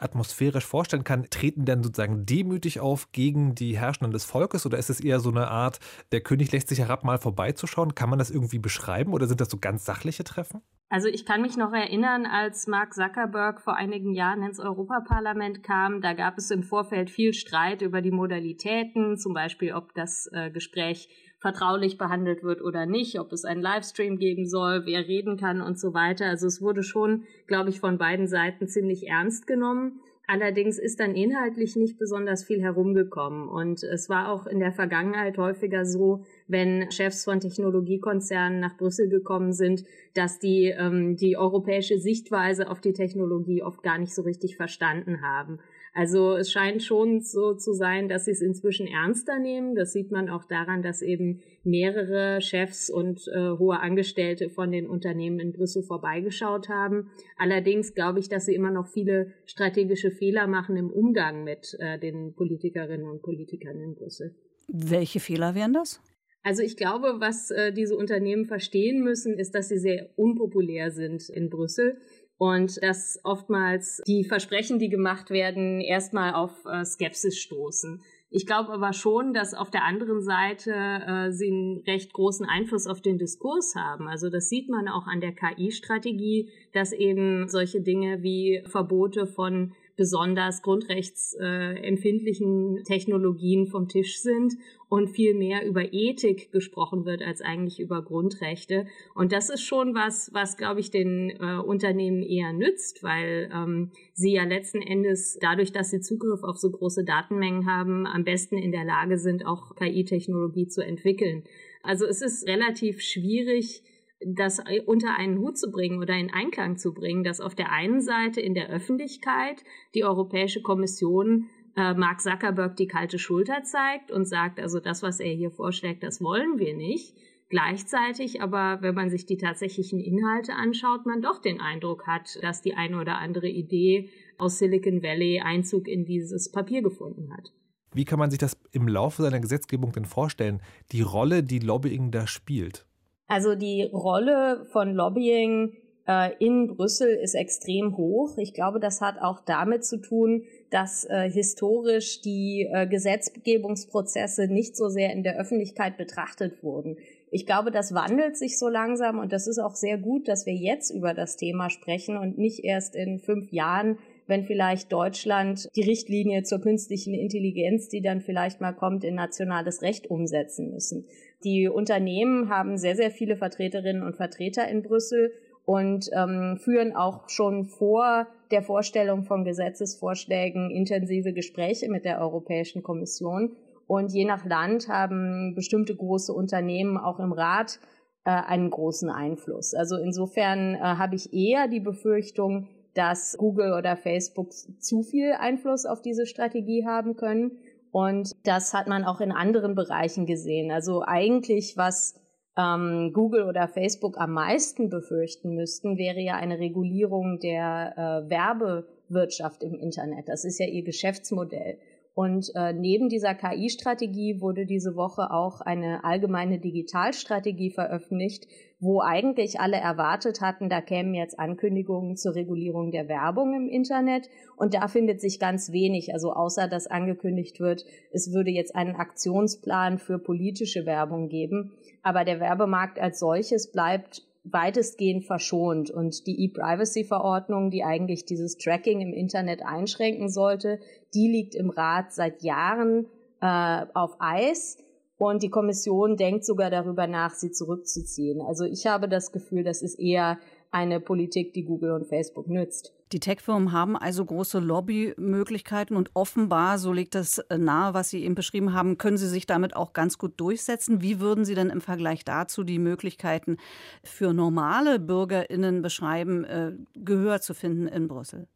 atmosphärisch vorstellen kann. Treten denn sozusagen demütig auf gegen die Herrschenden des Volkes oder ist es eher so eine Art, der König lässt sich herab, mal vorbeizuschauen? Kann man das irgendwie beschreiben oder sind das so ganz sachliche Treffen? Also ich kann mich noch erinnern, als Mark Zuckerberg vor einigen Jahren ins Europaparlament kam, da gab es im Vorfeld viel Streit über die Modalitäten, zum Beispiel ob das äh, Gespräch vertraulich behandelt wird oder nicht, ob es einen Livestream geben soll, wer reden kann und so weiter. Also es wurde schon, glaube ich, von beiden Seiten ziemlich ernst genommen. Allerdings ist dann inhaltlich nicht besonders viel herumgekommen. Und es war auch in der Vergangenheit häufiger so, wenn Chefs von Technologiekonzernen nach Brüssel gekommen sind, dass die ähm, die europäische Sichtweise auf die Technologie oft gar nicht so richtig verstanden haben. Also es scheint schon so zu sein, dass sie es inzwischen ernster nehmen. Das sieht man auch daran, dass eben mehrere Chefs und äh, hohe Angestellte von den Unternehmen in Brüssel vorbeigeschaut haben. Allerdings glaube ich, dass sie immer noch viele strategische Fehler machen im Umgang mit äh, den Politikerinnen und Politikern in Brüssel. Welche Fehler wären das? Also ich glaube, was äh, diese Unternehmen verstehen müssen, ist, dass sie sehr unpopulär sind in Brüssel und dass oftmals die Versprechen, die gemacht werden, erstmal auf äh, Skepsis stoßen. Ich glaube aber schon, dass auf der anderen Seite äh, sie einen recht großen Einfluss auf den Diskurs haben. Also das sieht man auch an der KI-Strategie, dass eben solche Dinge wie Verbote von besonders grundrechtsempfindlichen Technologien vom Tisch sind und viel mehr über Ethik gesprochen wird als eigentlich über Grundrechte. Und das ist schon was, was glaube ich den äh, Unternehmen eher nützt, weil ähm, sie ja letzten Endes dadurch, dass sie Zugriff auf so große Datenmengen haben, am besten in der Lage sind, auch KI-Technologie zu entwickeln. Also es ist relativ schwierig, das unter einen Hut zu bringen oder in Einklang zu bringen, dass auf der einen Seite in der Öffentlichkeit die Europäische Kommission äh, Mark Zuckerberg die kalte Schulter zeigt und sagt, also das, was er hier vorschlägt, das wollen wir nicht. Gleichzeitig aber, wenn man sich die tatsächlichen Inhalte anschaut, man doch den Eindruck hat, dass die eine oder andere Idee aus Silicon Valley Einzug in dieses Papier gefunden hat. Wie kann man sich das im Laufe seiner Gesetzgebung denn vorstellen, die Rolle, die Lobbying da spielt? Also die Rolle von Lobbying äh, in Brüssel ist extrem hoch. Ich glaube, das hat auch damit zu tun, dass äh, historisch die äh, Gesetzgebungsprozesse nicht so sehr in der Öffentlichkeit betrachtet wurden. Ich glaube, das wandelt sich so langsam und das ist auch sehr gut, dass wir jetzt über das Thema sprechen und nicht erst in fünf Jahren, wenn vielleicht Deutschland die Richtlinie zur künstlichen Intelligenz, die dann vielleicht mal kommt, in nationales Recht umsetzen müssen. Die Unternehmen haben sehr, sehr viele Vertreterinnen und Vertreter in Brüssel und ähm, führen auch schon vor der Vorstellung von Gesetzesvorschlägen intensive Gespräche mit der Europäischen Kommission. Und je nach Land haben bestimmte große Unternehmen auch im Rat äh, einen großen Einfluss. Also insofern äh, habe ich eher die Befürchtung, dass Google oder Facebook zu viel Einfluss auf diese Strategie haben können. Und das hat man auch in anderen Bereichen gesehen. Also eigentlich, was ähm, Google oder Facebook am meisten befürchten müssten, wäre ja eine Regulierung der äh, Werbewirtschaft im Internet. Das ist ja ihr Geschäftsmodell. Und äh, neben dieser KI-Strategie wurde diese Woche auch eine allgemeine Digitalstrategie veröffentlicht, wo eigentlich alle erwartet hatten, da kämen jetzt Ankündigungen zur Regulierung der Werbung im Internet. Und da findet sich ganz wenig, also außer dass angekündigt wird, es würde jetzt einen Aktionsplan für politische Werbung geben. Aber der Werbemarkt als solches bleibt weitestgehend verschont. Und die E-Privacy-Verordnung, die eigentlich dieses Tracking im Internet einschränken sollte, die liegt im Rat seit Jahren äh, auf Eis. Und die Kommission denkt sogar darüber nach, sie zurückzuziehen. Also ich habe das Gefühl, das ist eher eine Politik, die Google und Facebook nützt. Die Tech-Firmen haben also große Lobbymöglichkeiten und offenbar, so liegt das nahe, was Sie eben beschrieben haben, können Sie sich damit auch ganz gut durchsetzen. Wie würden Sie denn im Vergleich dazu die Möglichkeiten für normale BürgerInnen beschreiben, äh, Gehör zu finden in Brüssel?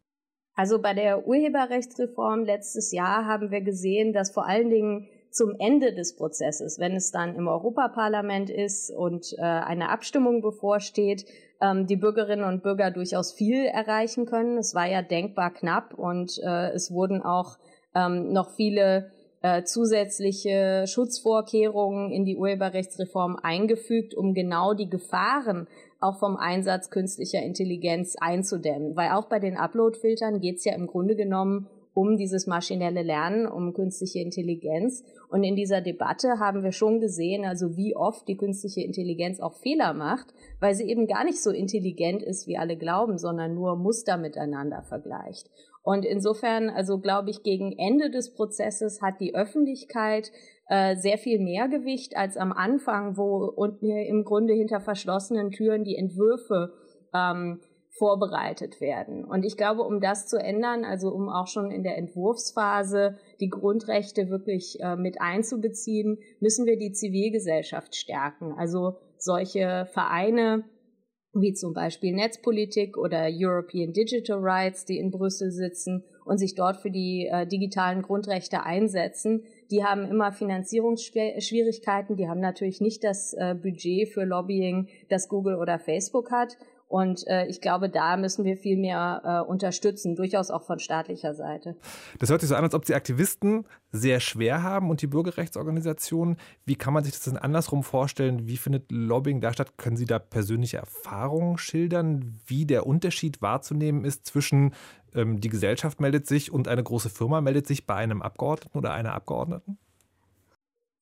Also bei der Urheberrechtsreform letztes Jahr haben wir gesehen, dass vor allen Dingen zum Ende des Prozesses, wenn es dann im Europaparlament ist und äh, eine Abstimmung bevorsteht, ähm, die Bürgerinnen und Bürger durchaus viel erreichen können. Es war ja denkbar knapp und äh, es wurden auch ähm, noch viele äh, zusätzliche Schutzvorkehrungen in die Urheberrechtsreform eingefügt, um genau die Gefahren auch vom Einsatz künstlicher Intelligenz einzudämmen. Weil auch bei den Upload-Filtern geht es ja im Grunde genommen um dieses maschinelle Lernen, um künstliche Intelligenz. Und in dieser Debatte haben wir schon gesehen, also wie oft die künstliche Intelligenz auch Fehler macht, weil sie eben gar nicht so intelligent ist, wie alle glauben, sondern nur Muster miteinander vergleicht. Und insofern, also glaube ich, gegen Ende des Prozesses hat die Öffentlichkeit äh, sehr viel mehr Gewicht als am Anfang, wo und im Grunde hinter verschlossenen Türen die Entwürfe ähm, vorbereitet werden. Und ich glaube, um das zu ändern, also um auch schon in der Entwurfsphase die Grundrechte wirklich äh, mit einzubeziehen, müssen wir die Zivilgesellschaft stärken. Also solche Vereine wie zum Beispiel Netzpolitik oder European Digital Rights, die in Brüssel sitzen und sich dort für die äh, digitalen Grundrechte einsetzen, die haben immer Finanzierungsschwierigkeiten, die haben natürlich nicht das äh, Budget für Lobbying, das Google oder Facebook hat. Und äh, ich glaube, da müssen wir viel mehr äh, unterstützen, durchaus auch von staatlicher Seite. Das hört sich so an, als ob die Aktivisten sehr schwer haben und die Bürgerrechtsorganisationen. Wie kann man sich das denn andersrum vorstellen? Wie findet Lobbying da statt? Können Sie da persönliche Erfahrungen schildern, wie der Unterschied wahrzunehmen ist zwischen ähm, die Gesellschaft meldet sich und eine große Firma meldet sich bei einem Abgeordneten oder einer Abgeordneten?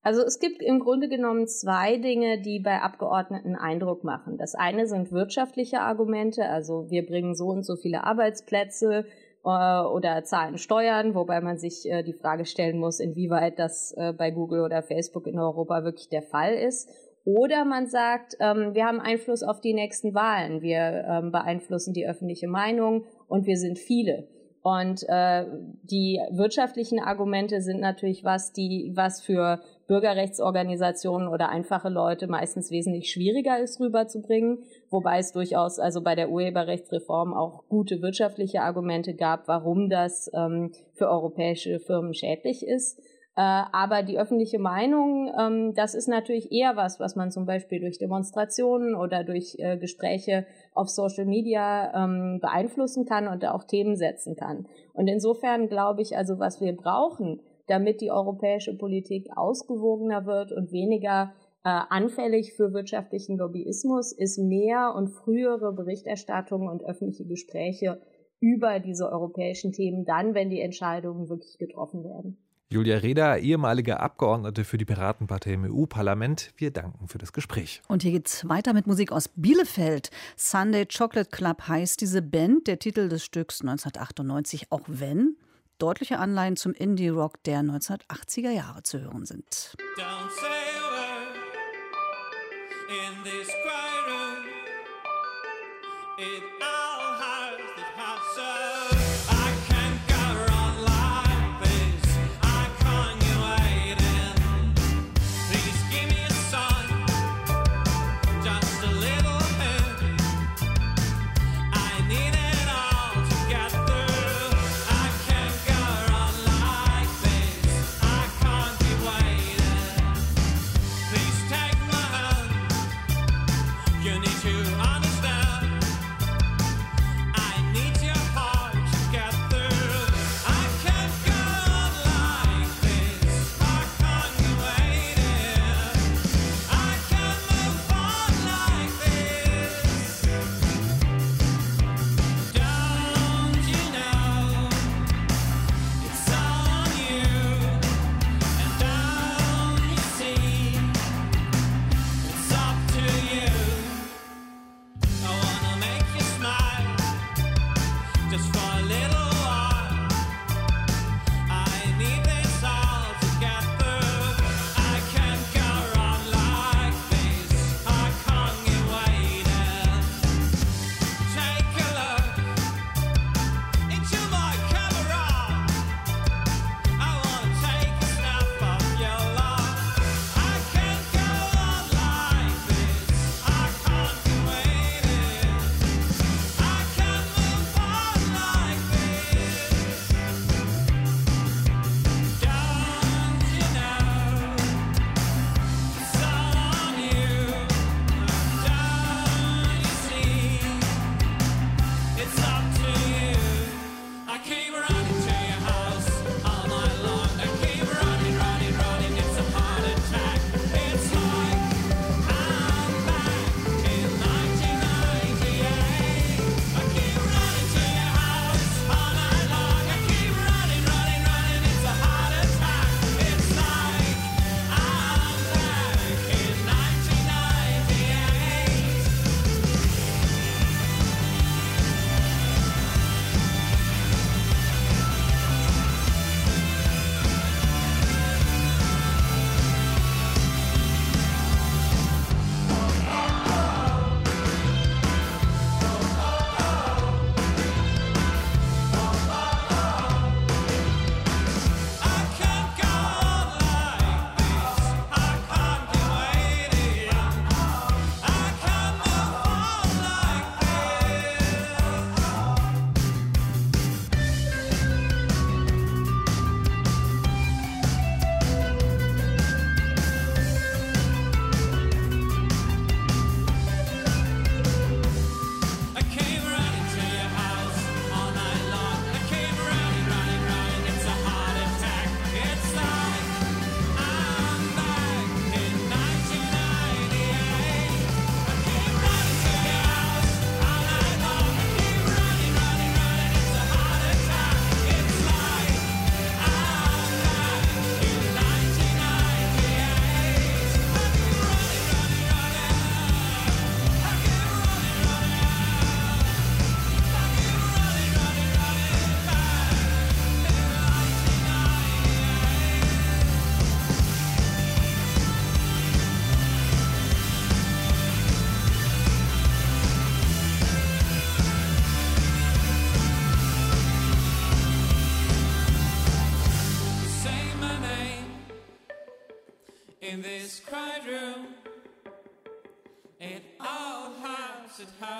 Also es gibt im Grunde genommen zwei Dinge, die bei Abgeordneten Eindruck machen. Das eine sind wirtschaftliche Argumente, also wir bringen so und so viele Arbeitsplätze äh, oder zahlen Steuern, wobei man sich äh, die Frage stellen muss, inwieweit das äh, bei Google oder Facebook in Europa wirklich der Fall ist. Oder man sagt, ähm, wir haben Einfluss auf die nächsten Wahlen, wir ähm, beeinflussen die öffentliche Meinung und wir sind viele. Und äh, die wirtschaftlichen Argumente sind natürlich was, die was für Bürgerrechtsorganisationen oder einfache Leute meistens wesentlich schwieriger ist rüberzubringen, wobei es durchaus also bei der Urheberrechtsreform auch gute wirtschaftliche Argumente gab, warum das ähm, für europäische Firmen schädlich ist. Äh, aber die öffentliche Meinung, ähm, das ist natürlich eher was, was man zum Beispiel durch Demonstrationen oder durch äh, Gespräche auf Social Media ähm, beeinflussen kann und auch Themen setzen kann. Und insofern glaube ich also, was wir brauchen, damit die europäische Politik ausgewogener wird und weniger äh, anfällig für wirtschaftlichen Lobbyismus, ist mehr und frühere Berichterstattung und öffentliche Gespräche über diese europäischen Themen dann, wenn die Entscheidungen wirklich getroffen werden. Julia Reda, ehemalige Abgeordnete für die Piratenpartei im EU-Parlament. Wir danken für das Gespräch. Und hier geht's weiter mit Musik aus Bielefeld. Sunday Chocolate Club heißt diese Band, der Titel des Stücks 1998, auch wenn deutliche Anleihen zum Indie-Rock der 1980er Jahre zu hören sind. Don't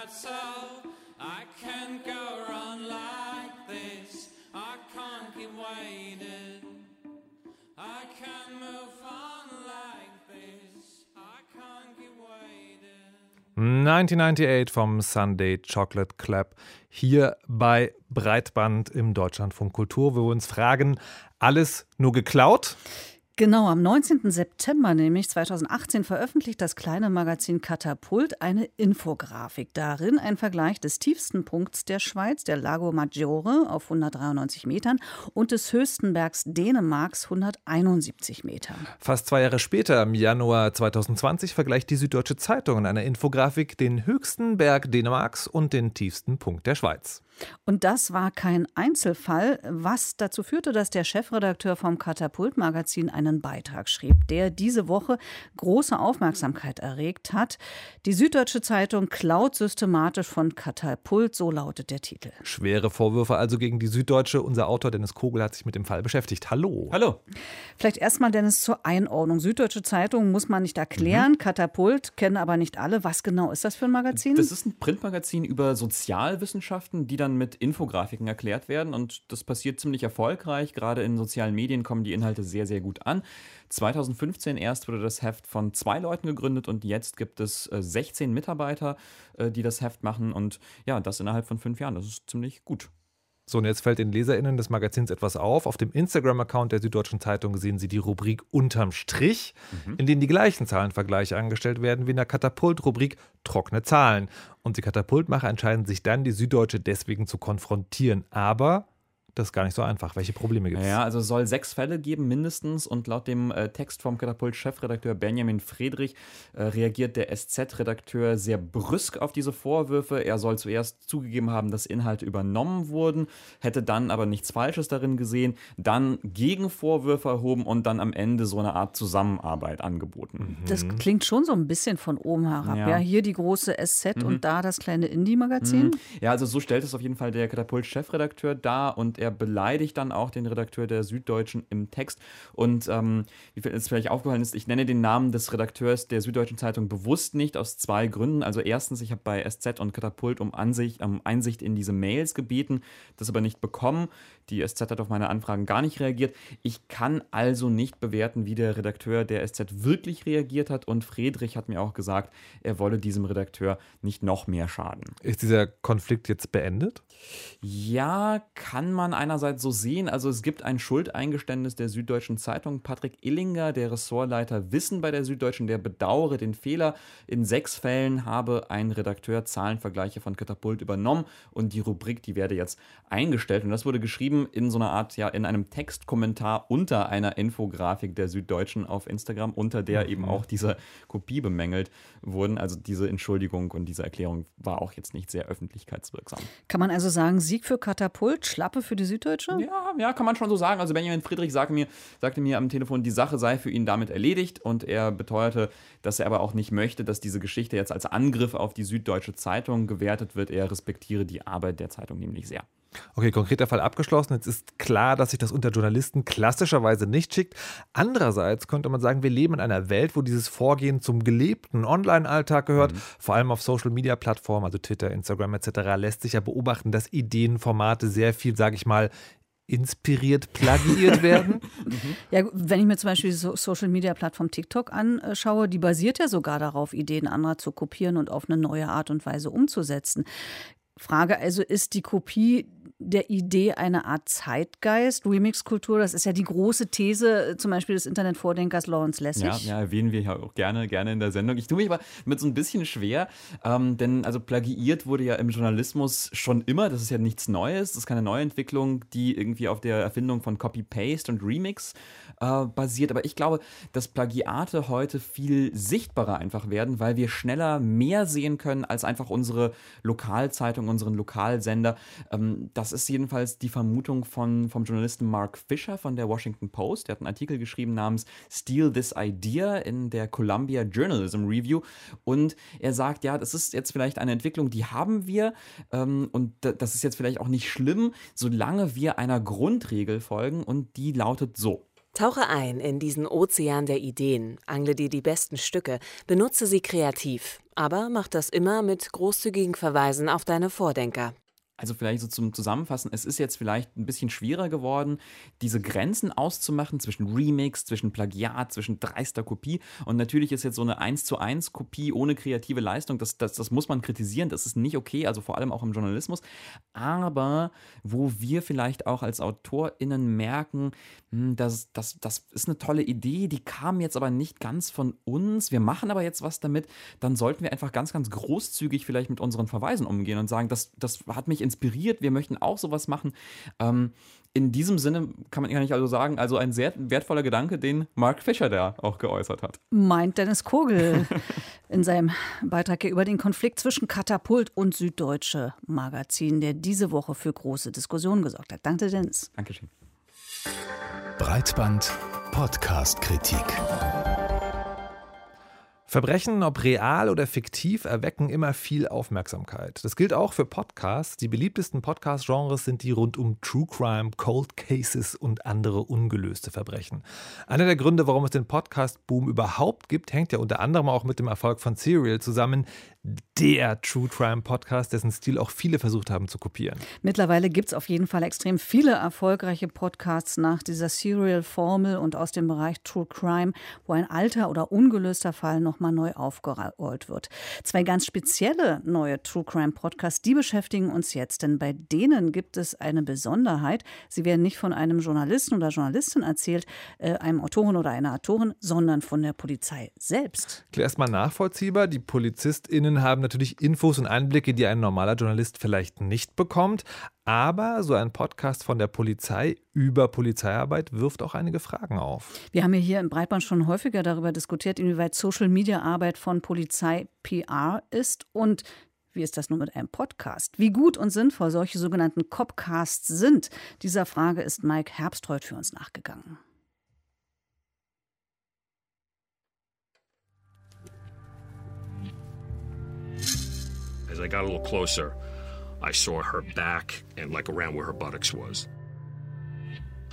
hurts so. I can't go on like this. I can't keep waiting. I can't move on like this. I can't keep waiting. 1998 vom Sunday Chocolate Club hier bei Breitband im Deutschlandfunk Kultur, wo wir uns fragen, alles nur geklaut? Genau, am 19. September, nämlich 2018, veröffentlicht das kleine Magazin Katapult eine Infografik. Darin ein Vergleich des tiefsten Punkts der Schweiz, der Lago Maggiore auf 193 Metern, und des höchsten Bergs Dänemarks 171 Metern. Fast zwei Jahre später, im Januar 2020, vergleicht die Süddeutsche Zeitung in einer Infografik den höchsten Berg Dänemarks und den tiefsten Punkt der Schweiz. Und das war kein Einzelfall, was dazu führte, dass der Chefredakteur vom Katapult-Magazin einen Beitrag schrieb, der diese Woche große Aufmerksamkeit erregt hat. Die Süddeutsche Zeitung klaut systematisch von Katapult, so lautet der Titel. Schwere Vorwürfe also gegen die Süddeutsche. Unser Autor Dennis Kogel hat sich mit dem Fall beschäftigt. Hallo. Hallo. Vielleicht erstmal, Dennis, zur Einordnung. Süddeutsche Zeitung muss man nicht erklären, Katapult kennen aber nicht alle. Was genau ist das für ein Magazin? Das ist ein Printmagazin über Sozialwissenschaften, die dann mit Infografiken erklärt werden. Und das passiert ziemlich erfolgreich. Gerade in sozialen Medien kommen die Inhalte sehr, sehr gut an. 2015 erst wurde das Heft von zwei Leuten gegründet und jetzt gibt es äh, 16 Mitarbeiter, äh, die das Heft machen. Und ja, das innerhalb von fünf Jahren. Das ist ziemlich gut. So, und jetzt fällt den LeserInnen des Magazins etwas auf. Auf dem Instagram-Account der Süddeutschen Zeitung sehen Sie die Rubrik Unterm Strich, in denen die gleichen Zahlenvergleiche angestellt werden wie in der Katapult-Rubrik Trockene Zahlen. Und die Katapultmacher entscheiden sich dann, die Süddeutsche deswegen zu konfrontieren. Aber das ist gar nicht so einfach. Welche Probleme gibt es? Ja, also es soll sechs Fälle geben, mindestens. Und laut dem äh, Text vom Katapult-Chefredakteur Benjamin Friedrich äh, reagiert der SZ-Redakteur sehr brüsk auf diese Vorwürfe. Er soll zuerst zugegeben haben, dass Inhalte übernommen wurden, hätte dann aber nichts Falsches darin gesehen, dann Gegenvorwürfe erhoben und dann am Ende so eine Art Zusammenarbeit angeboten. Das klingt schon so ein bisschen von oben herab. Ja, Ja. hier die große SZ und da das kleine Indie-Magazin. Ja, also so stellt es auf jeden Fall der Katapult-Chefredakteur dar und er beleidigt dann auch den Redakteur der Süddeutschen im Text. Und ähm, wie es vielleicht aufgefallen ist, ich nenne den Namen des Redakteurs der Süddeutschen Zeitung bewusst nicht aus zwei Gründen. Also erstens, ich habe bei SZ und Katapult um Ansicht, um Einsicht in diese Mails gebeten, das aber nicht bekommen. Die SZ hat auf meine Anfragen gar nicht reagiert. Ich kann also nicht bewerten, wie der Redakteur der SZ wirklich reagiert hat. Und Friedrich hat mir auch gesagt, er wolle diesem Redakteur nicht noch mehr schaden. Ist dieser Konflikt jetzt beendet? Ja, kann man einerseits so sehen. Also es gibt ein Schuldeingeständnis der Süddeutschen Zeitung. Patrick Illinger, der Ressortleiter Wissen bei der Süddeutschen, der bedauere den Fehler. In sechs Fällen habe ein Redakteur Zahlenvergleiche von Katapult übernommen und die Rubrik, die werde jetzt eingestellt. Und das wurde geschrieben in so einer Art, ja, in einem Textkommentar unter einer Infografik der Süddeutschen auf Instagram, unter der eben auch diese Kopie bemängelt wurden. Also diese Entschuldigung und diese Erklärung war auch jetzt nicht sehr öffentlichkeitswirksam. Kann man also sagen, Sieg für Katapult, Schlappe für die Süddeutsche? Ja, ja, kann man schon so sagen. Also Benjamin Friedrich sagte mir, sagte mir am Telefon, die Sache sei für ihn damit erledigt und er beteuerte, dass er aber auch nicht möchte, dass diese Geschichte jetzt als Angriff auf die Süddeutsche Zeitung gewertet wird. Er respektiere die Arbeit der Zeitung nämlich sehr. Okay, konkreter Fall abgeschlossen. Jetzt ist klar, dass sich das unter Journalisten klassischerweise nicht schickt. Andererseits könnte man sagen, wir leben in einer Welt, wo dieses Vorgehen zum gelebten Online-Alltag gehört. Vor allem auf Social-Media-Plattformen, also Twitter, Instagram etc., lässt sich ja beobachten, dass Ideenformate sehr viel, sage ich mal, inspiriert, plagiiert werden. Ja, wenn ich mir zum Beispiel die so Social Media Plattform TikTok anschaue, die basiert ja sogar darauf, Ideen anderer zu kopieren und auf eine neue Art und Weise umzusetzen. Frage also, ist die Kopie der Idee eine Art Zeitgeist, Remix-Kultur? Das ist ja die große These äh, zum Beispiel des Internetvordenkers Lawrence Lessig. Ja, ja, erwähnen wir ja auch gerne, gerne in der Sendung. Ich tue mich aber mit so ein bisschen schwer, ähm, denn also plagiiert wurde ja im Journalismus schon immer. Das ist ja nichts Neues. Das ist keine Neuentwicklung, die irgendwie auf der Erfindung von Copy-Paste und Remix äh, basiert. Aber ich glaube, dass Plagiate heute viel sichtbarer einfach werden, weil wir schneller mehr sehen können als einfach unsere Lokalzeitung, unseren Lokalsender. Ähm, das ist jedenfalls die Vermutung von, vom Journalisten Mark Fisher von der Washington Post. Der hat einen Artikel geschrieben namens Steal This Idea in der Columbia Journalism Review. Und er sagt, ja, das ist jetzt vielleicht eine Entwicklung, die haben wir. Ähm, und da- das ist jetzt vielleicht auch nicht schlimm, solange wir einer Grundregel folgen. Und die lautet so. Tauche ein in diesen Ozean der Ideen, angle dir die besten Stücke, benutze sie kreativ, aber mach das immer mit großzügigen Verweisen auf deine Vordenker. Also vielleicht so zum Zusammenfassen, es ist jetzt vielleicht ein bisschen schwerer geworden, diese Grenzen auszumachen zwischen Remix, zwischen Plagiat, zwischen dreister Kopie. Und natürlich ist jetzt so eine 1 zu 1 Kopie ohne kreative Leistung, das, das, das muss man kritisieren, das ist nicht okay, also vor allem auch im Journalismus. Aber wo wir vielleicht auch als AutorInnen merken, hm, das, das, das ist eine tolle Idee, die kam jetzt aber nicht ganz von uns, wir machen aber jetzt was damit, dann sollten wir einfach ganz, ganz großzügig vielleicht mit unseren Verweisen umgehen und sagen, das, das hat mich inspiriert, wir möchten auch sowas machen. Ähm, in diesem Sinne kann man gar nicht also sagen, also ein sehr wertvoller Gedanke, den Mark Fischer da auch geäußert hat. Meint Dennis Kogel in seinem Beitrag hier über den Konflikt zwischen Katapult und Süddeutsche Magazin, der diese Woche für große Diskussionen gesorgt hat. Danke, Dennis. Dankeschön. Breitband Podcast-Kritik. Verbrechen, ob real oder fiktiv, erwecken immer viel Aufmerksamkeit. Das gilt auch für Podcasts. Die beliebtesten Podcast-Genres sind die rund um True Crime, Cold Cases und andere ungelöste Verbrechen. Einer der Gründe, warum es den Podcast-Boom überhaupt gibt, hängt ja unter anderem auch mit dem Erfolg von Serial zusammen. Der True Crime Podcast, dessen Stil auch viele versucht haben zu kopieren. Mittlerweile gibt es auf jeden Fall extrem viele erfolgreiche Podcasts nach dieser Serial-Formel und aus dem Bereich True Crime, wo ein alter oder ungelöster Fall nochmal neu aufgerollt wird. Zwei ganz spezielle neue True Crime Podcasts, die beschäftigen uns jetzt, denn bei denen gibt es eine Besonderheit. Sie werden nicht von einem Journalisten oder Journalistin erzählt, äh, einem Autoren oder einer Autorin, sondern von der Polizei selbst. Erstmal nachvollziehbar. Die PolizistInnen haben natürlich Infos und Einblicke, die ein normaler Journalist vielleicht nicht bekommt. Aber so ein Podcast von der Polizei über Polizeiarbeit wirft auch einige Fragen auf. Wir haben hier im Breitband schon häufiger darüber diskutiert, inwieweit Social-Media-Arbeit von Polizei PR ist und wie ist das nun mit einem Podcast? Wie gut und sinnvoll solche sogenannten Copcasts sind? Dieser Frage ist Mike Herbstreuth für uns nachgegangen. As I got a little closer, I saw her back and like around where her buttocks was.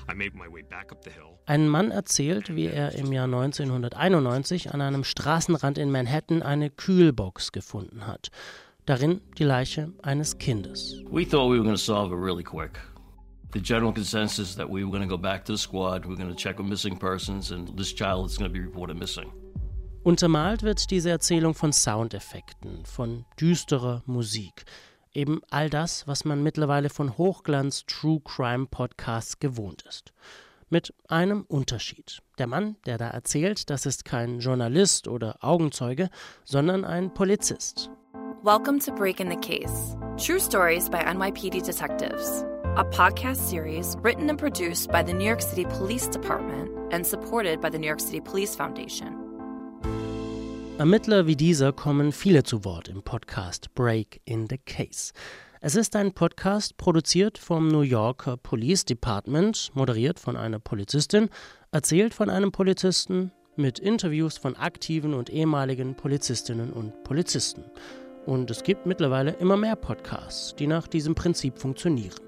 I made my way back up the hill. Ein Mann erzählt, wie er im Jahr 1991 an einem Straßenrand in Manhattan eine Kühlbox gefunden hat. Darin die Leiche eines Kindes. We thought we were going to solve it really quick. The general consensus that we were going to go back to the squad, we're going to check on missing persons, and this child is going to be reported missing. Untermalt wird diese Erzählung von Soundeffekten, von düsterer Musik. Eben all das, was man mittlerweile von Hochglanz True Crime Podcasts gewohnt ist. Mit einem Unterschied. Der Mann, der da erzählt, das ist kein Journalist oder Augenzeuge, sondern ein Polizist. Welcome to Break in the Case True Stories by NYPD Detectives, a podcast series written and produced by the New York City Police Department and supported by the New York City Police Foundation. Ermittler wie dieser kommen viele zu Wort im Podcast Break in the Case. Es ist ein Podcast produziert vom New Yorker Police Department, moderiert von einer Polizistin, erzählt von einem Polizisten, mit Interviews von aktiven und ehemaligen Polizistinnen und Polizisten. Und es gibt mittlerweile immer mehr Podcasts, die nach diesem Prinzip funktionieren.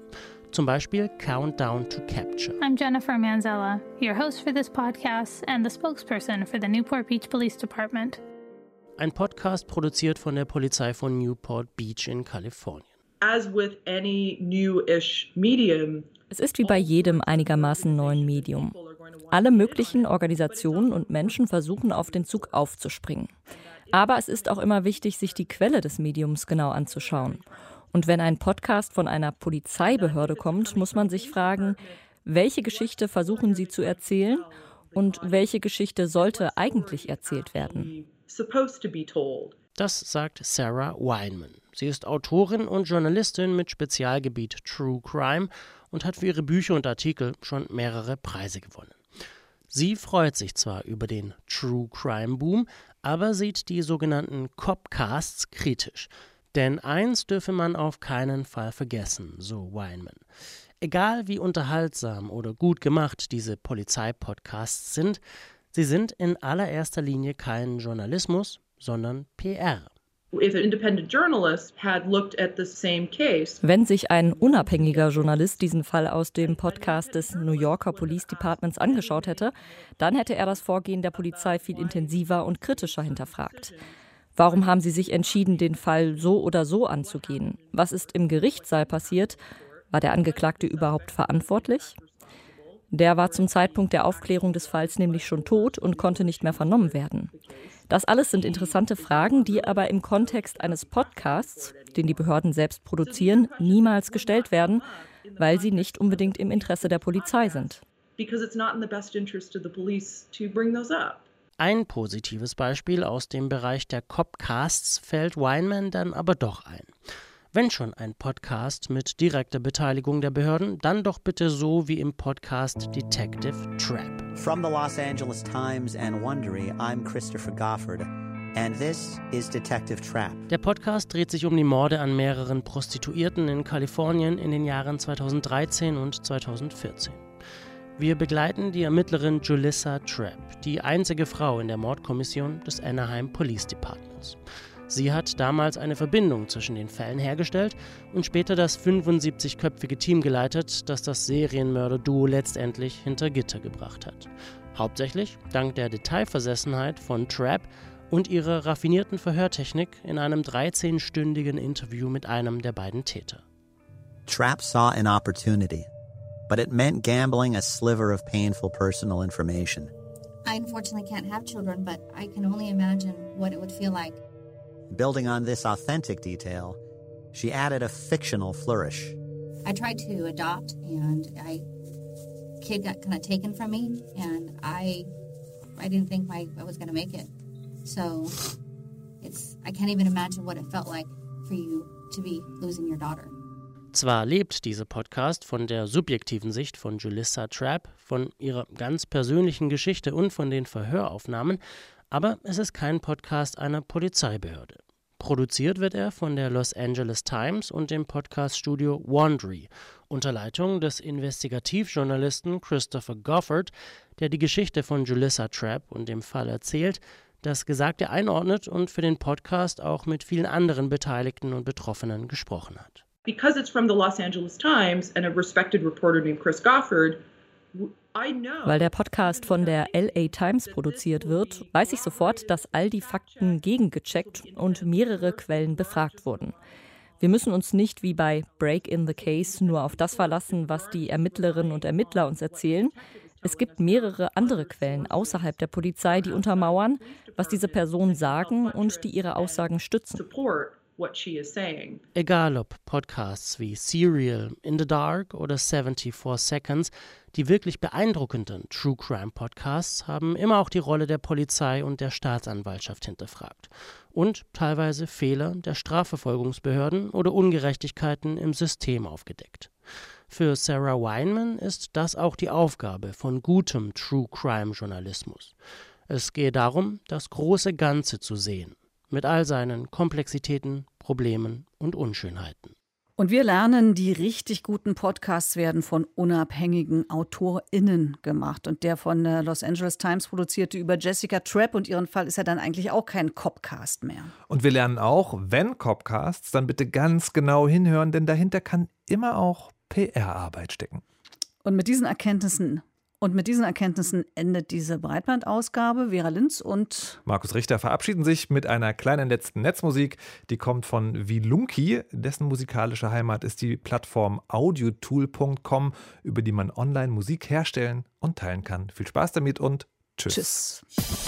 Zum Beispiel Countdown to Capture. I'm Jennifer Manzella, your host for this podcast and the spokesperson for the Newport Beach Police Department. Ein Podcast produziert von der Polizei von Newport Beach in Kalifornien. As with any new-ish medium, Es ist wie bei jedem einigermaßen neuen Medium. Alle möglichen Organisationen und Menschen versuchen auf den Zug aufzuspringen. Aber es ist auch immer wichtig, sich die Quelle des Mediums genau anzuschauen. Und wenn ein Podcast von einer Polizeibehörde kommt, muss man sich fragen, welche Geschichte versuchen sie zu erzählen und welche Geschichte sollte eigentlich erzählt werden. Supposed to be told. Das sagt Sarah Weinman. Sie ist Autorin und Journalistin mit Spezialgebiet True Crime und hat für ihre Bücher und Artikel schon mehrere Preise gewonnen. Sie freut sich zwar über den True Crime Boom, aber sieht die sogenannten Copcasts kritisch. Denn eins dürfe man auf keinen Fall vergessen, so Weinman. Egal wie unterhaltsam oder gut gemacht diese Polizeipodcasts sind, sie sind in allererster Linie kein Journalismus, sondern PR. If an independent journalist had looked at the same case, Wenn sich ein unabhängiger Journalist diesen Fall aus dem Podcast des New Yorker Police Departments angeschaut hätte, dann hätte er das Vorgehen der Polizei viel intensiver und kritischer hinterfragt. Warum haben sie sich entschieden, den Fall so oder so anzugehen? Was ist im Gerichtssaal passiert? War der Angeklagte überhaupt verantwortlich? Der war zum Zeitpunkt der Aufklärung des Falls nämlich schon tot und konnte nicht mehr vernommen werden. Das alles sind interessante Fragen, die aber im Kontext eines Podcasts, den die Behörden selbst produzieren, niemals gestellt werden, weil sie nicht unbedingt im Interesse der Polizei sind. because it's not in the best interest of the police to bring those up. Ein positives Beispiel aus dem Bereich der Copcasts fällt Weinman dann aber doch ein. Wenn schon ein Podcast mit direkter Beteiligung der Behörden, dann doch bitte so wie im Podcast Detective Trap. From the Los Angeles Times and Wondery, I'm Christopher Goffard, and this is Detective Trap. Der Podcast dreht sich um die Morde an mehreren Prostituierten in Kalifornien in den Jahren 2013 und 2014. Wir begleiten die Ermittlerin Julissa Trapp, die einzige Frau in der Mordkommission des Anaheim Police Departments. Sie hat damals eine Verbindung zwischen den Fällen hergestellt und später das 75-köpfige Team geleitet, das das Serienmörder-Duo letztendlich hinter Gitter gebracht hat. Hauptsächlich dank der Detailversessenheit von Trapp und ihrer raffinierten Verhörtechnik in einem 13-stündigen Interview mit einem der beiden Täter. Trap saw an opportunity, but it meant gambling a sliver of painful personal information. I unfortunately can't have children, but I can only imagine what it would feel like. Building on this authentic detail, she added a fictional flourish. I tried to adopt, and I kid got kind of taken from me, and I I didn't think my, I was going to make it. So it's I can't even imagine what it felt like for you to be losing your daughter. Zwar lebt dieser Podcast von der subjektiven Sicht von Julissa Trapp, von ihrer ganz persönlichen Geschichte und von den Verhöraufnahmen, aber es ist kein Podcast einer Polizeibehörde. Produziert wird er von der Los Angeles Times und dem Podcaststudio Wondery unter Leitung des Investigativjournalisten Christopher Goffard, der die Geschichte von Julissa Trapp und dem Fall erzählt, das Gesagte einordnet und für den Podcast auch mit vielen anderen Beteiligten und Betroffenen gesprochen hat. Because it's from the Los Angeles Times and a respected reporter named Chris know. Weil der Podcast von der LA Times produziert wird, weiß ich sofort, dass all die Fakten gegengecheckt und mehrere Quellen befragt wurden. Wir müssen uns nicht wie bei Break in the Case nur auf das verlassen, was die Ermittlerinnen und Ermittler uns erzählen. Es gibt mehrere andere Quellen außerhalb der Polizei, die untermauern, was diese Personen sagen und die ihre Aussagen stützen. What she is saying. Egal ob Podcasts wie Serial, In the Dark oder 74 Seconds, die wirklich beeindruckenden True Crime Podcasts haben immer auch die Rolle der Polizei und der Staatsanwaltschaft hinterfragt und teilweise Fehler der Strafverfolgungsbehörden oder Ungerechtigkeiten im System aufgedeckt. Für Sarah Weinman ist das auch die Aufgabe von gutem True Crime Journalismus. Es gehe darum, das große Ganze zu sehen, mit all seinen Komplexitäten, Problemen und Unschönheiten. Und wir lernen, die richtig guten Podcasts werden von unabhängigen AutorInnen gemacht. Und der von der Los Angeles Times produzierte über Jessica Trapp und ihren Fall ist ja dann eigentlich auch kein Copcast mehr. Und wir lernen auch, wenn Copcasts, dann bitte ganz genau hinhören, denn dahinter kann immer auch PR-Arbeit stecken. Und mit diesen Erkenntnissen und mit diesen Erkenntnissen endet diese Breitbandausgabe. Vera Linz und Markus Richter verabschieden sich mit einer kleinen letzten Netzmusik. Die kommt von Vilunki. Dessen musikalische Heimat ist die Plattform audiotool.com, über die man online Musik herstellen und teilen kann. Viel Spaß damit und tschüss. tschüss.